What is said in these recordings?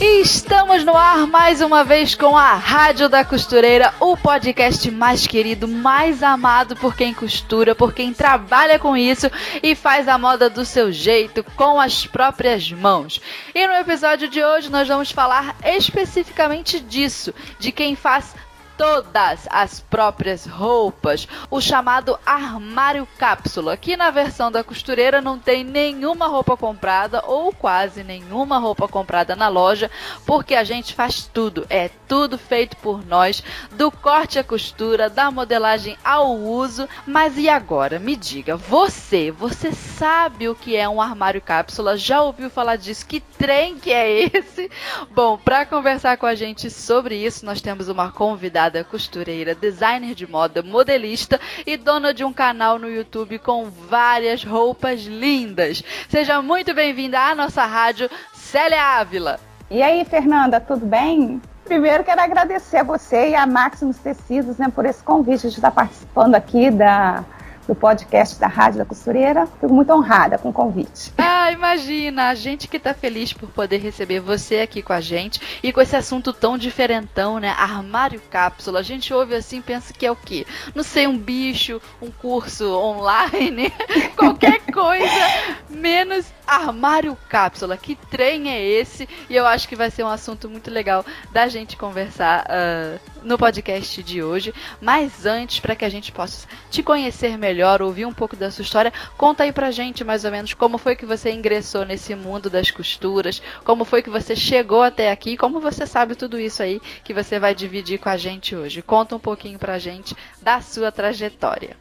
Estamos no ar mais uma vez com a Rádio da Costureira, o podcast mais querido, mais amado por quem costura, por quem trabalha com isso e faz a moda do seu jeito, com as próprias mãos. E no episódio de hoje nós vamos falar especificamente disso, de quem faz todas as próprias roupas, o chamado armário cápsula, que na versão da costureira não tem nenhuma roupa comprada ou quase nenhuma roupa comprada na loja, porque a gente faz tudo, é tudo feito por nós, do corte à costura, da modelagem ao uso. Mas e agora? Me diga, você, você sabe o que é um armário cápsula? Já ouviu falar disso? Que trem que é esse? Bom, para conversar com a gente sobre isso, nós temos uma convidada costureira, designer de moda, modelista e dona de um canal no YouTube com várias roupas lindas. Seja muito bem-vinda à nossa rádio, Célia Ávila. E aí, Fernanda, tudo bem? Primeiro quero agradecer a você e a Maximus Tecidos né, por esse convite de estar participando aqui da do podcast da Rádio da Costureira. Fico muito honrada com o convite. Ah, imagina! A gente que tá feliz por poder receber você aqui com a gente e com esse assunto tão diferentão, né? Armário cápsula. A gente ouve assim pensa que é o quê? Não sei, um bicho, um curso online, qualquer coisa, menos armário cápsula. Que trem é esse? E eu acho que vai ser um assunto muito legal da gente conversar uh, no podcast de hoje. Mas antes, para que a gente possa te conhecer melhor, ouvir um pouco da sua história, conta aí pra gente mais ou menos como foi que você ingressou nesse mundo das costuras, como foi que você chegou até aqui, como você sabe tudo isso aí que você vai dividir com a gente hoje. Conta um pouquinho pra gente da sua trajetória.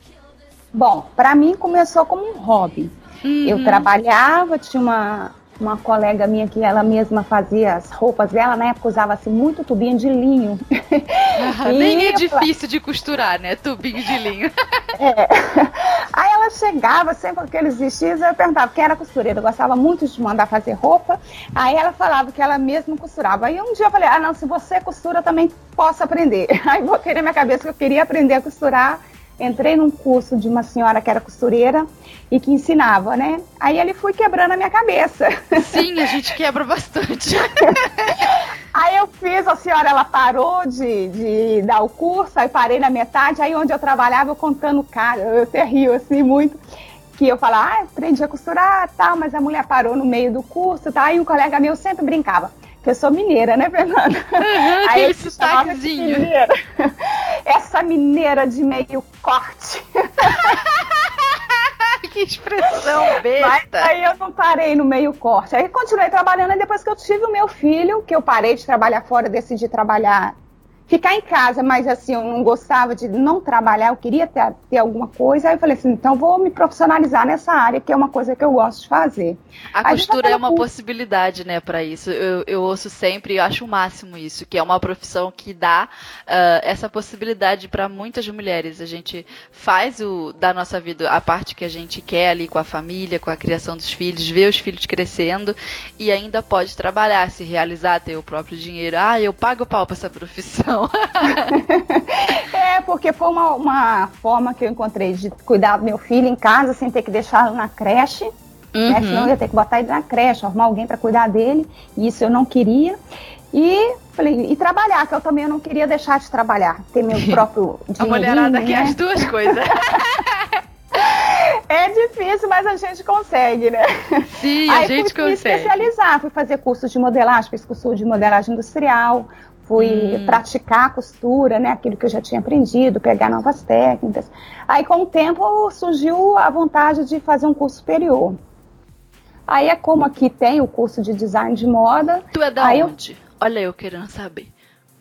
Bom, para mim começou como um hobby. Uhum. Eu trabalhava, tinha uma, uma colega minha que ela mesma fazia as roupas dela, na época usava assim, muito tubinho de linho. Ah, nem é difícil de costurar, né? Tubinho de linho. é. Aí ela chegava sempre com aqueles vestidos, eu perguntava quem era costureira, eu gostava muito de mandar fazer roupa. Aí ela falava que ela mesma costurava. Aí um dia eu falei, ah não, se você costura, também posso aprender. Aí botei na minha cabeça que eu queria aprender a costurar entrei num curso de uma senhora que era costureira e que ensinava, né? Aí ele fui quebrando a minha cabeça. Sim, a gente quebra bastante. aí eu fiz, a senhora ela parou de, de dar o curso, aí parei na metade, aí onde eu trabalhava eu contando cara, eu até rio assim muito. Que eu falava, ah, aprendi a costurar, tal, mas a mulher parou no meio do curso, tá? E um colega meu sempre brincava eu sou mineira, né, Fernanda? Uhum, Aí esse sotaquezinho. Mineira. Essa mineira de meio corte. que expressão besta. Mas aí eu não parei no meio corte. Aí continuei trabalhando e depois que eu tive o meu filho, que eu parei de trabalhar fora, decidi trabalhar ficar em casa, mas assim, eu não gostava de não trabalhar, eu queria ter, ter alguma coisa. Aí eu falei assim, então vou me profissionalizar nessa área, que é uma coisa que eu gosto de fazer. A aí costura é uma curso. possibilidade, né, para isso. Eu, eu ouço sempre, eu acho o máximo isso, que é uma profissão que dá uh, essa possibilidade para muitas mulheres. A gente faz o da nossa vida a parte que a gente quer ali com a família, com a criação dos filhos, ver os filhos crescendo e ainda pode trabalhar, se realizar, ter o próprio dinheiro. Ah, eu pago pau para essa profissão não. é, porque foi uma, uma forma que eu encontrei de cuidar do meu filho em casa sem ter que deixá-lo na creche. Né? Uhum. Né? Senão eu ia ter que botar ele na creche, arrumar alguém para cuidar dele. E isso eu não queria. E falei, e trabalhar, que eu também não queria deixar de trabalhar, ter meu próprio dinheiro. A mulherada né? quer as duas coisas. É difícil, mas a gente consegue, né? Sim, a gente fui consegue. Me especializar, fui fazer cursos de modelagem, fiz curso de modelagem industrial, fui hum. praticar a costura, né, aquilo que eu já tinha aprendido, pegar novas técnicas. Aí, com o tempo, surgiu a vontade de fazer um curso superior. Aí é como aqui tem o curso de design de moda. Tu é da onde? Eu... Olha eu querendo saber.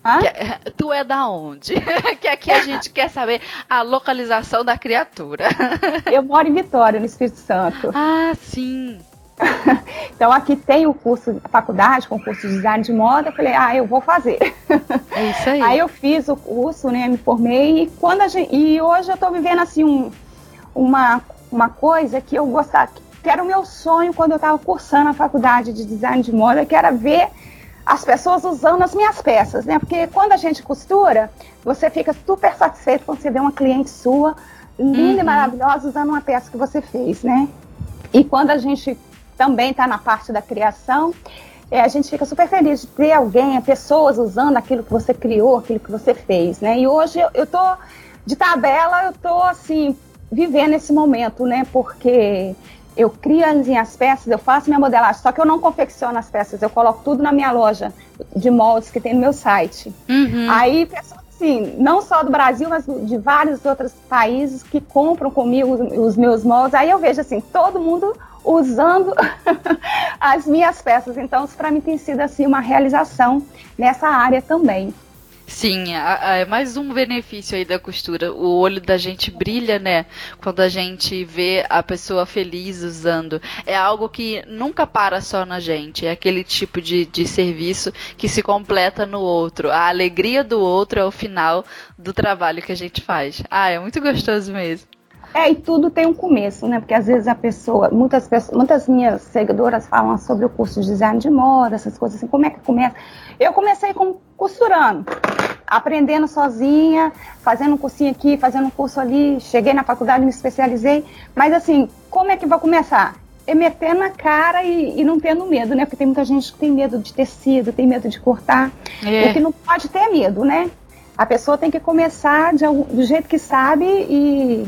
É, tu é da onde? que aqui a gente quer saber a localização da criatura. eu moro em Vitória, no Espírito Santo. Ah, sim. então aqui tem o curso, a faculdade com curso de design de moda, eu falei, ah, eu vou fazer. É isso aí. Aí eu fiz o curso, né, me formei e quando gente, e hoje eu estou vivendo assim um, uma uma coisa que eu gostava, que era o meu sonho quando eu estava cursando a faculdade de design de moda, que era ver as pessoas usando as minhas peças, né? Porque quando a gente costura, você fica super satisfeito quando você vê uma cliente sua linda uhum. e maravilhosa usando uma peça que você fez, né? E quando a gente também está na parte da criação, é, a gente fica super feliz de ter alguém, pessoas usando aquilo que você criou, aquilo que você fez, né? E hoje eu, eu tô de tabela, eu tô assim vivendo esse momento, né? Porque eu crio as minhas peças, eu faço minha modelagem, só que eu não confecciono as peças, eu coloco tudo na minha loja de moldes que tem no meu site. Uhum. Aí, pessoas assim, não só do Brasil, mas de vários outros países que compram comigo os, os meus moldes, aí eu vejo assim, todo mundo usando as minhas peças. Então, isso para mim tem sido assim uma realização nessa área também. Sim, é mais um benefício aí da costura. O olho da gente brilha, né? Quando a gente vê a pessoa feliz usando. É algo que nunca para só na gente. É aquele tipo de, de serviço que se completa no outro. A alegria do outro é o final do trabalho que a gente faz. Ah, é muito gostoso mesmo. É, e tudo tem um começo, né? Porque às vezes a pessoa, muitas pessoas, muitas minhas seguidoras falam sobre o curso de design de moda, essas coisas assim, como é que começa? Eu comecei com costurando, aprendendo sozinha, fazendo um cursinho aqui, fazendo um curso ali, cheguei na faculdade, me especializei, mas assim, como é que vai começar? É metendo a cara e, e, não tendo medo, né? Porque tem muita gente que tem medo de tecido, tem medo de cortar. É. O que não pode ter medo, né? A pessoa tem que começar de, do jeito que sabe e,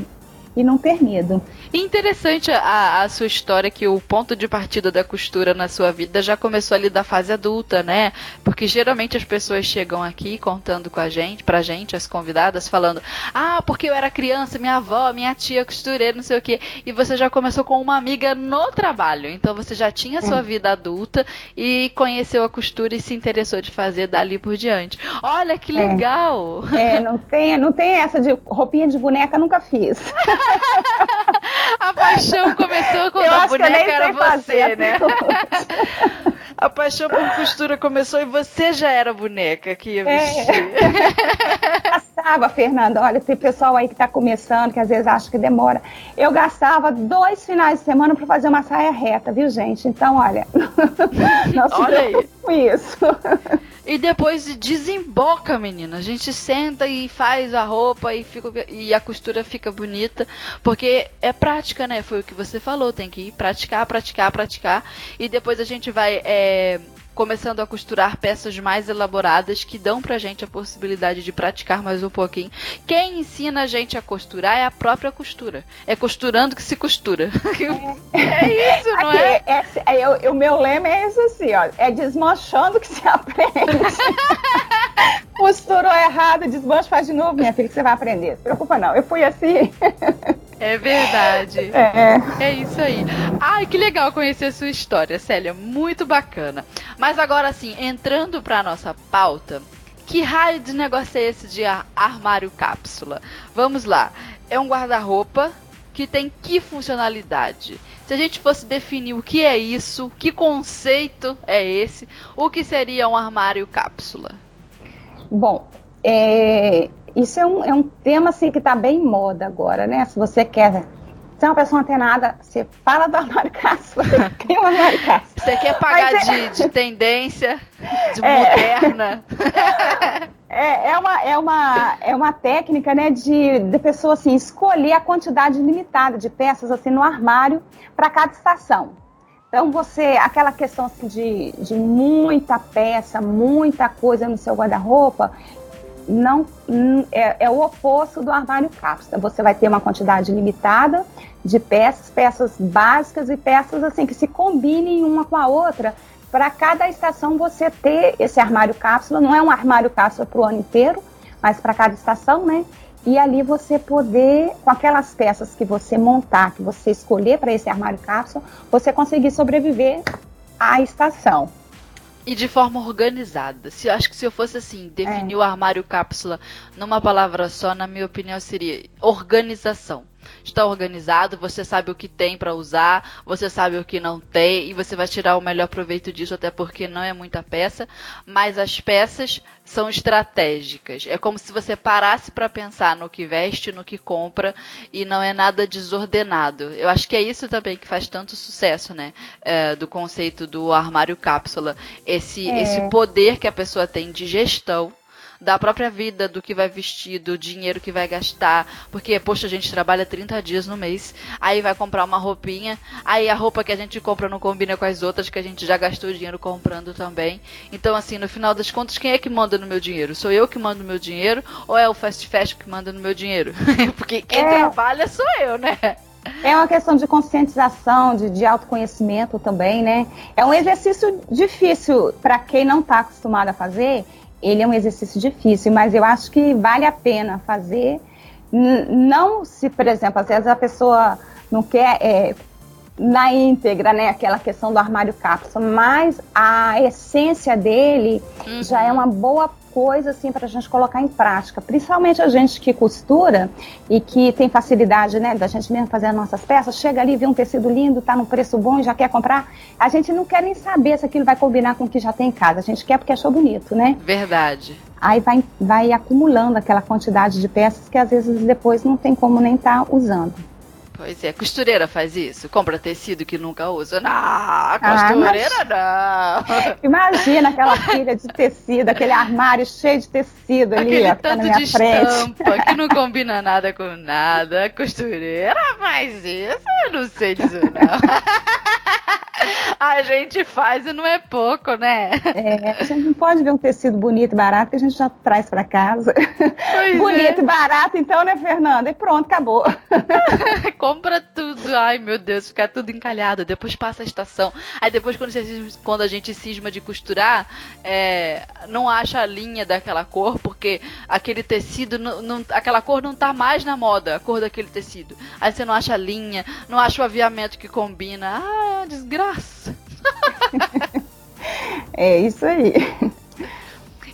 e não ter medo. Interessante a, a, sua história, que o ponto de partida da costura na sua vida já começou ali da fase adulta, né? Porque geralmente as pessoas chegam aqui contando com a gente, pra gente, as convidadas, falando: Ah, porque eu era criança, minha avó, minha tia costureira, não sei o quê. E você já começou com uma amiga no trabalho. Então você já tinha sua é. vida adulta e conheceu a costura e se interessou de fazer dali por diante. Olha que é. legal! É, é não tem, não tem essa de roupinha de boneca, nunca fiz. A paixão começou quando eu a boneca era você, né? A paixão por costura começou e você já era boneca que ia é. vestir. É. Gastava, Fernanda. Olha, tem pessoal aí que está começando, que às vezes acha que demora. Eu gastava dois finais de semana para fazer uma saia reta, viu, gente? Então, olha. olha aí. isso. E depois desemboca, menina. A gente senta e faz a roupa e, fica, e a costura fica bonita. Porque é prática, né? Foi o que você falou. Tem que ir praticar, praticar, praticar. E depois a gente vai. É, começando a costurar peças mais elaboradas que dão pra gente a possibilidade de praticar mais um pouquinho. Quem ensina a gente a costurar é a própria costura. É costurando que se costura. É, é isso, não Aqui, é? é, é eu, o meu lema é esse assim, ó. É desmanchando que se aprende. Costurou errado, desmancha, faz de novo, minha filha, que você vai aprender. Não se preocupa não. Eu fui assim. É verdade. É. É isso aí. Ai, que legal conhecer a sua história, Célia. Muito bacana. Mas agora sim, entrando para nossa pauta, que raio de negócio é esse de armário cápsula? Vamos lá. É um guarda-roupa que tem que funcionalidade? Se a gente fosse definir o que é isso, que conceito é esse, o que seria um armário cápsula? Bom, é, isso é um, é um tema assim, que está bem em moda agora, né? Se você quer ser uma pessoa antenada, você fala do armário cápsula, você cria um armário cápsula. Você quer pagar é... de, de, tendência, de é... moderna. É, é, uma, é, uma, é uma técnica né, de, de pessoa assim, escolher a quantidade limitada de peças assim, no armário para cada estação. Então, você, aquela questão assim, de, de muita peça, muita coisa no seu guarda-roupa, não é, é, o oposto do armário cápsula. Você vai ter uma quantidade limitada de peças, peças básicas e peças assim que se combinem uma com a outra. Para cada estação você ter esse armário cápsula, não é um armário cápsula para o ano inteiro, mas para cada estação, né? E ali você poder, com aquelas peças que você montar, que você escolher para esse armário cápsula, você conseguir sobreviver à estação. E de forma organizada. Se acho que se eu fosse assim, definir é. o armário cápsula numa palavra só, na minha opinião, seria organização. Está organizado, você sabe o que tem para usar, você sabe o que não tem e você vai tirar o melhor proveito disso, até porque não é muita peça, mas as peças são estratégicas. É como se você parasse para pensar no que veste, no que compra e não é nada desordenado. Eu acho que é isso também que faz tanto sucesso, né? É, do conceito do armário cápsula. Esse, é. esse poder que a pessoa tem de gestão da própria vida, do que vai vestir, do dinheiro que vai gastar. Porque, poxa, a gente trabalha 30 dias no mês, aí vai comprar uma roupinha, aí a roupa que a gente compra não combina com as outras que a gente já gastou dinheiro comprando também. Então, assim, no final das contas, quem é que manda no meu dinheiro? Sou eu que mando no meu dinheiro ou é o fast fashion que manda no meu dinheiro? porque quem é. trabalha sou eu, né? É uma questão de conscientização, de, de autoconhecimento também, né? É um exercício difícil para quem não está acostumado a fazer ele é um exercício difícil, mas eu acho que vale a pena fazer. Não se, por exemplo, às vezes a pessoa não quer é, na íntegra, né, aquela questão do armário cápsula, mas a essência dele uhum. já é uma boa coisa assim para a gente colocar em prática, principalmente a gente que costura e que tem facilidade, né, da gente mesmo fazer as nossas peças, chega ali, vê um tecido lindo, tá num preço bom e já quer comprar, a gente não quer nem saber se aquilo vai combinar com o que já tem em casa, a gente quer porque achou bonito, né? Verdade. Aí vai, vai acumulando aquela quantidade de peças que às vezes depois não tem como nem estar tá usando. Pois é, costureira faz isso? Compra tecido que nunca usa. Não, costureira ah, mas... não. Imagina aquela pilha de tecido, aquele armário cheio de tecido ali, aquele ó, tanto na minha de frente. estampa que não combina nada com nada. Costureira faz isso? Eu não sei dizer não. a gente faz e não é pouco, né? É, a gente não pode ver um tecido bonito e barato que a gente já traz para casa. Pois bonito é. e barato, então, né, Fernanda? E pronto, acabou. Compra tudo. Ai, meu Deus, fica tudo encalhado. Depois passa a estação. Aí depois, quando, você, quando a gente cisma de costurar, é, não acha a linha daquela cor, porque aquele tecido, não, não, aquela cor não tá mais na moda, a cor daquele tecido. Aí você não acha a linha, não acha o aviamento que combina. Ah, desgraça graça. é isso aí.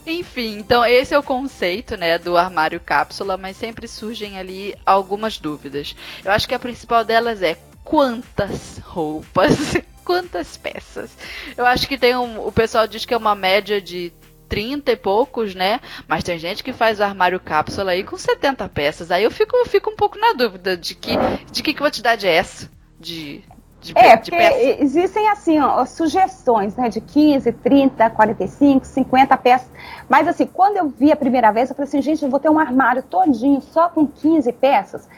Enfim, então esse é o conceito, né, do armário cápsula, mas sempre surgem ali algumas dúvidas. Eu acho que a principal delas é quantas roupas, quantas peças. Eu acho que tem um, o pessoal diz que é uma média de 30 e poucos, né? Mas tem gente que faz o armário cápsula aí com 70 peças. Aí eu fico, eu fico um pouco na dúvida de que de que quantidade é essa de de, é, de porque existem assim, ó, sugestões, né, de 15, 30, 45, 50 peças. Mas assim, quando eu vi a primeira vez, eu falei assim, gente, eu vou ter um armário todinho só com 15 peças.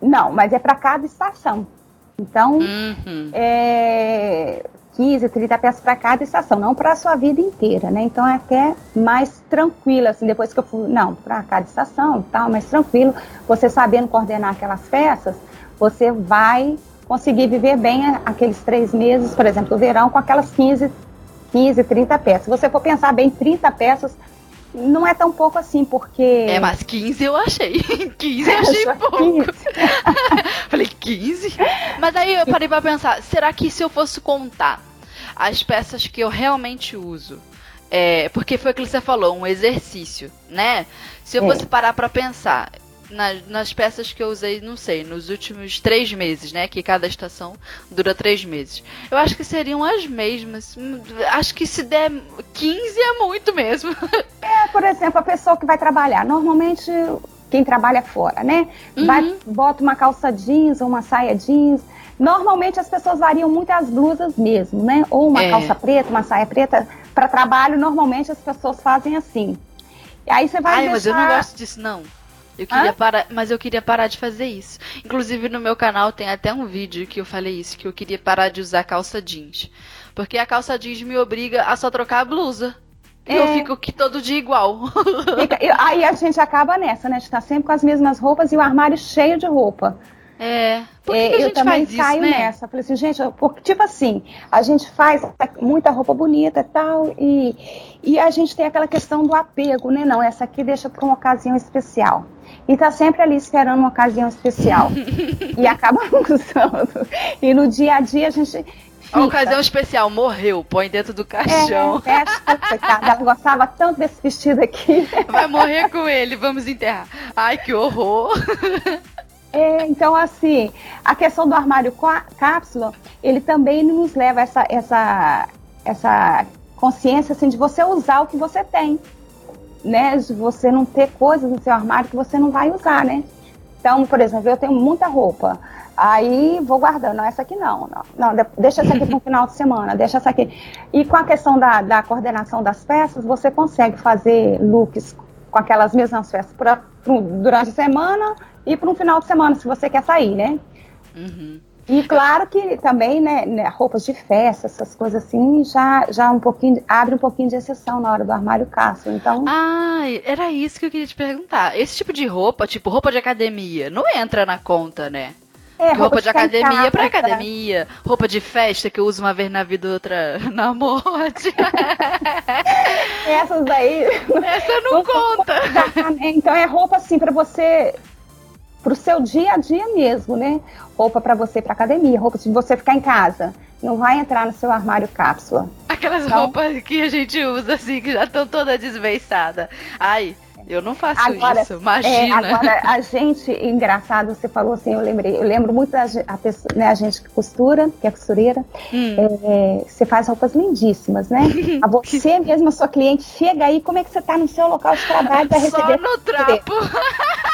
Não, mas é para cada estação. Então, uhum. é 15, 30 peças para cada estação, não para a sua vida inteira, né? Então é até mais tranquilo, assim, depois que eu fui, não, para cada estação tal, mais tranquilo, você sabendo coordenar aquelas peças, você vai conseguir viver bem aqueles três meses, por exemplo, do verão, com aquelas 15, 15, 30 peças. Se você for pensar bem, 30 peças não é tão pouco assim, porque. É, mas 15 eu achei. 15 eu achei pouco. 15. Falei, 15? Mas aí eu parei pra pensar, será que se eu fosse contar as peças que eu realmente uso? É, porque foi aquilo que você falou, um exercício, né? Se eu é. fosse parar pra pensar, nas, nas peças que eu usei, não sei, nos últimos três meses, né? Que cada estação dura três meses. Eu acho que seriam as mesmas. Acho que se der 15 é muito mesmo. É, por exemplo, a pessoa que vai trabalhar. Normalmente quem trabalha fora, né? Vai, uhum. bota uma calça jeans ou uma saia jeans. Normalmente as pessoas variam muito as blusas mesmo, né? Ou uma é. calça preta, uma saia preta. Para trabalho, normalmente as pessoas fazem assim. E aí você vai Ai, deixar... mas eu não gosto disso, não. Eu queria ah? parar, mas eu queria parar de fazer isso. Inclusive no meu canal tem até um vídeo que eu falei isso, que eu queria parar de usar calça jeans. Porque a calça jeans me obriga a só trocar a blusa. E é. eu fico aqui todo dia igual. aí a gente acaba nessa, né? A gente tá sempre com as mesmas roupas e o armário cheio de roupa. É. Por que é, que eu também caio isso, né? nessa. Falei assim, gente, porque, tipo assim, a gente faz muita roupa bonita e tal, e, e a gente tem aquela questão do apego, né? Não, essa aqui deixa para uma ocasião especial. E tá sempre ali esperando uma ocasião especial. e acaba usando. E no dia a dia a gente. A ocasião especial, morreu, põe dentro do caixão. É, é, coitada, ela gostava tanto desse vestido aqui. Vai morrer com ele, vamos enterrar. Ai, que horror. É, então, assim, a questão do armário cápsula, ele também nos leva a essa, essa, essa consciência assim, de você usar o que você tem, né? De você não ter coisas no seu armário que você não vai usar, né? Então, por exemplo, eu tenho muita roupa. Aí vou guardando, não, essa aqui não, não, não deixa essa aqui para o final de semana, deixa essa aqui. E com a questão da, da coordenação das peças, você consegue fazer looks com aquelas mesmas peças pra, durante a semana e para um final de semana, se você quer sair, né? Uhum. E claro que também, né, né, roupas de festa, essas coisas assim, já, já um pouquinho, abre um pouquinho de exceção na hora do armário caço, então... Ah, era isso que eu queria te perguntar. Esse tipo de roupa, tipo roupa de academia, não entra na conta, né? É, roupa, roupa de academia para academia, roupa de festa que eu uso uma vez na vida outra na morte. Essas daí. Essa não conta. Então é roupa assim para você pro seu dia a dia mesmo, né? Roupa para você para academia, roupa de você ficar em casa. Não vai entrar no seu armário cápsula. Aquelas então, roupas que a gente usa assim, que já estão toda desbeiçada. Ai, eu não faço agora, isso, imagina. É, agora, a gente, engraçado, você falou assim, eu lembrei, eu lembro muito da a, pessoa, né, a gente que costura, que é costureira, hum. é, você faz roupas lindíssimas, né? a você mesma, sua cliente, chega aí, como é que você está no seu local de trabalho para receber? Só no trapo.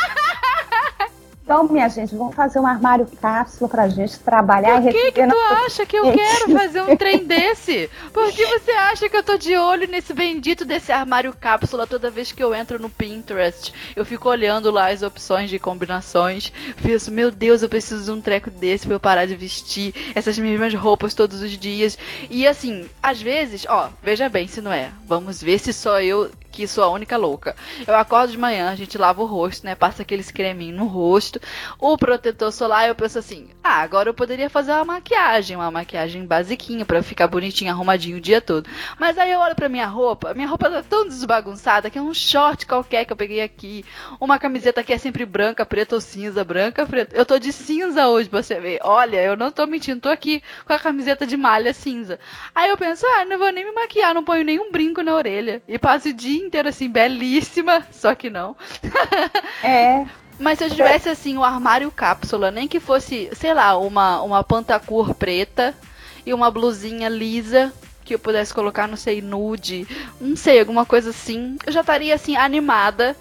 Então, minha gente, vamos fazer um armário cápsula pra gente trabalhar Por que, que tu acha que eu quero fazer um trem desse? Por que você acha que eu tô de olho nesse bendito desse armário cápsula toda vez que eu entro no Pinterest? Eu fico olhando lá as opções de combinações. Penso, meu Deus, eu preciso de um treco desse pra eu parar de vestir essas mesmas roupas todos os dias. E assim, às vezes, ó, veja bem se não é. Vamos ver se só eu que sou a única louca. Eu acordo de manhã, a gente lava o rosto, né? Passa aqueles creminhos no rosto. O protetor solar, eu penso assim: ah, agora eu poderia fazer uma maquiagem, uma maquiagem basiquinha para ficar bonitinho, arrumadinho o dia todo. Mas aí eu olho pra minha roupa, minha roupa tá tão desbagunçada que é um short qualquer que eu peguei aqui, uma camiseta que é sempre branca, preta ou cinza, branca, preta. Eu tô de cinza hoje, pra você ver. Olha, eu não tô mentindo, tô aqui com a camiseta de malha cinza. Aí eu penso: ah, não vou nem me maquiar, não ponho nenhum brinco na orelha. E passo o dia inteiro assim, belíssima, só que não. É. Mas se eu tivesse assim o um armário cápsula, nem que fosse, sei lá, uma, uma pantacur preta e uma blusinha lisa que eu pudesse colocar, não sei, nude, não sei, alguma coisa assim, eu já estaria assim animada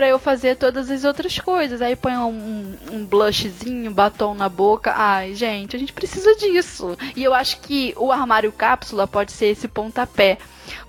para eu fazer todas as outras coisas. Aí põe um, um blushzinho, batom na boca. Ai, gente, a gente precisa disso. E eu acho que o armário cápsula pode ser esse pontapé.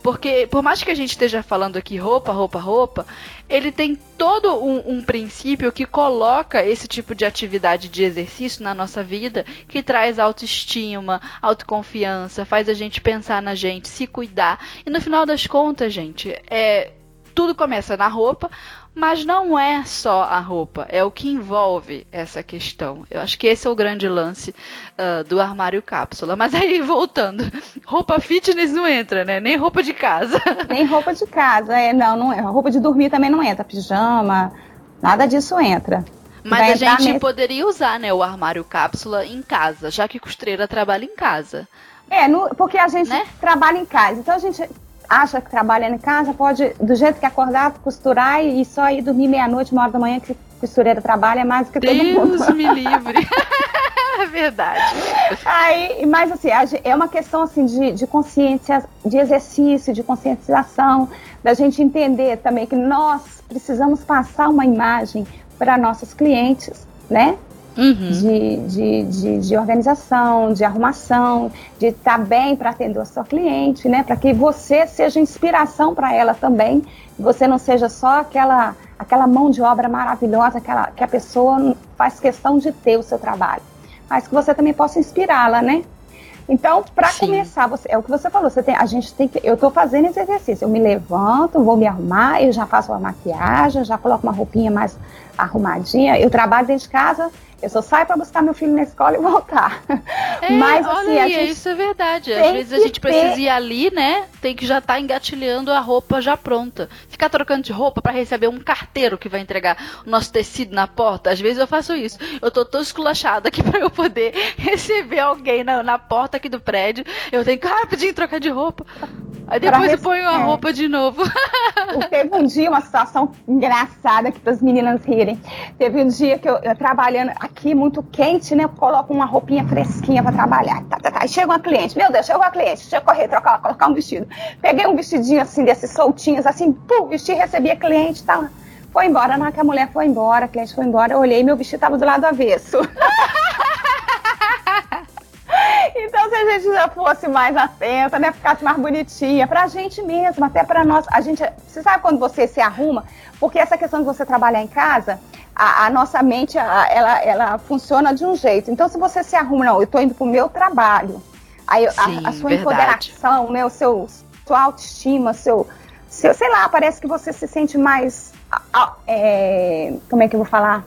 Porque, por mais que a gente esteja falando aqui roupa, roupa, roupa, ele tem todo um, um, princípio que coloca esse tipo de atividade de exercício na nossa vida, que traz autoestima, autoconfiança, faz a gente pensar na gente, se cuidar. E no final das contas, gente, é, tudo começa na roupa, mas não é só a roupa, é o que envolve essa questão. Eu acho que esse é o grande lance uh, do armário cápsula. Mas aí, voltando, roupa fitness não entra, né? Nem roupa de casa. Nem roupa de casa, é, não, não é. Roupa de dormir também não entra, pijama, nada disso entra. Mas Vai a gente nesse... poderia usar, né, o armário cápsula em casa, já que costureira trabalha em casa. É, no, porque a gente né? trabalha em casa. Então a gente acha que trabalhando em casa pode, do jeito que acordar, costurar e só ir dormir meia-noite, uma hora da manhã, que costureira trabalha mais do que Deus todo mundo. Deus me livre. é verdade. Aí, mas assim, é uma questão assim de, de consciência, de exercício, de conscientização, da gente entender também que nós precisamos passar uma imagem para nossos clientes, né? Uhum. De, de, de, de, organização, de arrumação, de estar tá bem para atender o seu cliente, né? Para que você seja inspiração para ela também, você não seja só aquela, aquela mão de obra maravilhosa aquela, que a pessoa faz questão de ter o seu trabalho, mas que você também possa inspirá-la, né? Então, para começar, você, é o que você falou, você tem, a gente tem que, eu estou fazendo esse exercício, eu me levanto, vou me arrumar, eu já faço uma maquiagem, já coloco uma roupinha mais arrumadinha, eu trabalho dentro de casa, eu só saio para buscar meu filho na escola e voltar. É, Mas assim, olha isso é verdade. Às vezes a gente ter... precisa ir ali, né? Tem que já estar tá engatilhando a roupa já pronta. Ficar trocando de roupa para receber um carteiro que vai entregar o nosso tecido na porta. Às vezes eu faço isso. Eu tô toda esculachada aqui para eu poder receber alguém na, na porta aqui do prédio. Eu tenho que rapidinho trocar de roupa. Aí depois eu ponho a é. roupa de novo. teve um dia, uma situação engraçada aqui para as meninas rirem. Teve um dia que eu, eu, trabalhando aqui muito quente, né? Eu coloco uma roupinha fresquinha para trabalhar. Tá, tá, tá. Aí chega uma cliente, meu Deus, chegou a cliente, deixa eu correr, trocar, colocar um vestido. Peguei um vestidinho assim, desses soltinhos, assim, pum, vesti, recebi a cliente, tá? Foi embora, na hora que a mulher foi embora, a cliente foi embora, eu olhei, meu vestido tava do lado avesso. Então, se a gente já fosse mais atenta, né, ficasse mais bonitinha, pra gente mesmo, até pra nós. A gente, você sabe quando você se arruma? Porque essa questão de você trabalhar em casa, a, a nossa mente, a, ela, ela funciona de um jeito. Então, se você se arruma, não, eu tô indo pro meu trabalho, aí Sim, a, a, sua verdade. empoderação, né, o seu, sua autoestima, seu, seu, sei lá, parece que você se sente mais, é, como é que eu vou falar?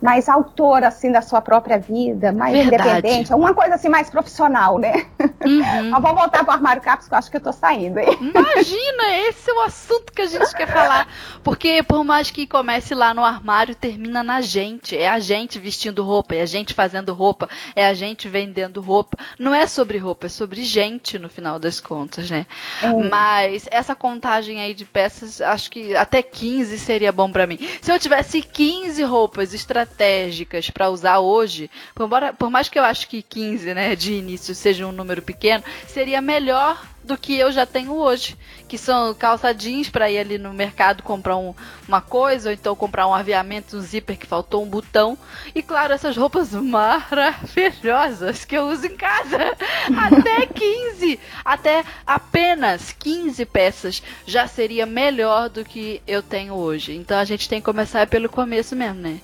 Mais autora assim da sua própria vida, mais Verdade. independente, uma coisa assim mais profissional, né? Uhum. Mas vamos voltar para o armário cápsula, que eu acho que eu tô saindo. Hein? Imagina, esse é o assunto que a gente quer falar, porque por mais que comece lá no armário, termina na gente, é a gente vestindo roupa, é a gente fazendo roupa, é a gente vendendo roupa. Não é sobre roupa, é sobre gente no final das contas, né? Uhum. Mas essa contagem aí de peças, acho que até 15 seria bom para mim. Se eu tivesse 15 roupas estratégicas estratégicas para usar hoje, por, por mais que eu acho que 15, né, de início seja um número pequeno, seria melhor do que eu já tenho hoje, que são calça jeans para ir ali no mercado comprar um, uma coisa, ou então comprar um aviamento, um zíper que faltou um botão. E claro, essas roupas maravilhosas que eu uso em casa. Até 15, até apenas 15 peças já seria melhor do que eu tenho hoje. Então a gente tem que começar pelo começo mesmo, né?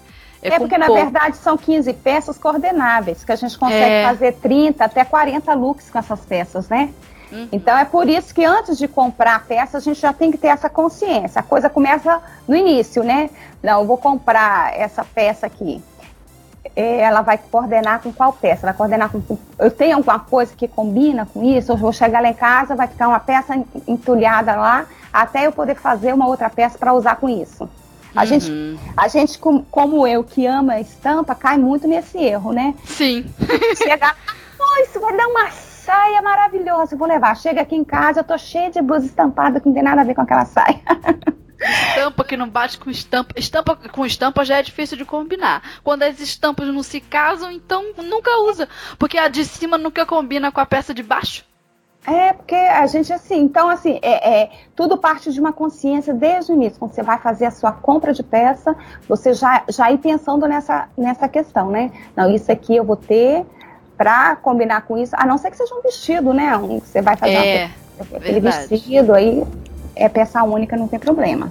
É, é porque, na verdade, são 15 peças coordenáveis, que a gente consegue é. fazer 30 até 40 looks com essas peças, né? Uhum. Então é por isso que antes de comprar a peça, a gente já tem que ter essa consciência. A coisa começa no início, né? Não, eu vou comprar essa peça aqui. É, ela vai coordenar com qual peça? Ela vai coordenar com. Eu tenho alguma coisa que combina com isso? Eu vou chegar lá em casa, vai ficar uma peça entulhada lá, até eu poder fazer uma outra peça para usar com isso. A uhum. gente, a gente como eu, que ama estampa, cai muito nesse erro, né? Sim. Chegar, oh, isso vai dar uma saia maravilhosa, vou levar. Chega aqui em casa, eu tô cheia de blusa estampada que não tem nada a ver com aquela saia. Estampa que não bate com estampa. Estampa com estampa já é difícil de combinar. Quando as estampas não se casam, então nunca usa. Porque a de cima nunca combina com a peça de baixo. É, porque a gente, assim, então, assim, é, é, tudo parte de uma consciência desde o início. Quando você vai fazer a sua compra de peça, você já, já ir pensando nessa, nessa questão, né? Não, isso aqui eu vou ter para combinar com isso, a não ser que seja um vestido, né? Um, você vai fazer é, uma, aquele verdade. vestido, aí é peça única, não tem problema.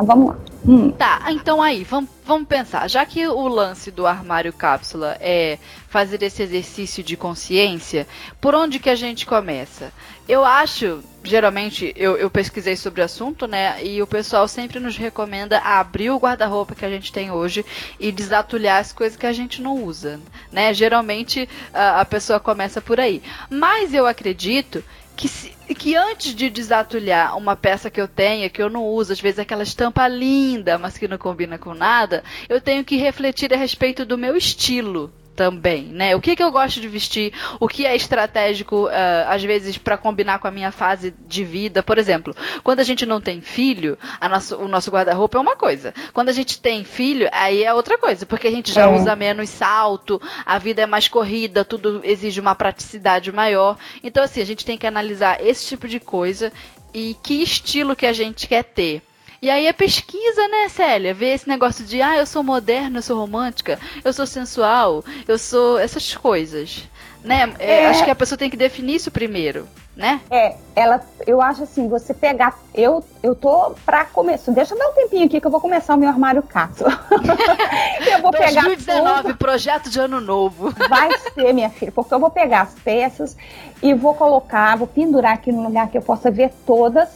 Mas vamos lá. Hum. Tá, então aí, vamos, pensar. Já que o lance do armário cápsula é fazer esse exercício de consciência, por onde que a gente começa? Eu acho, geralmente, eu, eu pesquisei sobre o assunto, né? E o pessoal sempre nos recomenda abrir o guarda-roupa que a gente tem hoje e desatulhar as coisas que a gente não usa, né? Geralmente a, a pessoa começa por aí. Mas eu acredito que, se, que antes de desatulhar uma peça que eu tenha, que eu não uso, às vezes aquela estampa linda, mas que não combina com nada, eu tenho que refletir a respeito do meu estilo também, né? O que, que eu gosto de vestir, o que é estratégico, uh, às vezes, para combinar com a minha fase de vida. Por exemplo, quando a gente não tem filho, nosso, o nosso guarda-roupa é uma coisa. Quando a gente tem filho, aí é outra coisa, porque a gente já é. usa menos salto, a vida é mais corrida, tudo exige uma praticidade maior. Então, assim, a gente tem que analisar esse tipo de coisa e que estilo que a gente quer ter. E aí é pesquisa, né, Célia? Ver esse negócio de, ah, eu sou moderna, eu sou romântica, eu sou sensual, eu sou essas coisas. Né? É, é... Acho que a pessoa tem que definir isso primeiro, né? É, ela, eu acho assim, você pegar, eu, eu tô pra começar, deixa eu dar um tempinho aqui que eu vou começar o meu armário cápsula. eu vou 2019, tudo. projeto de ano novo. Vai ser, minha filha, porque eu vou pegar as peças e vou colocar, vou pendurar aqui num lugar que eu possa ver todas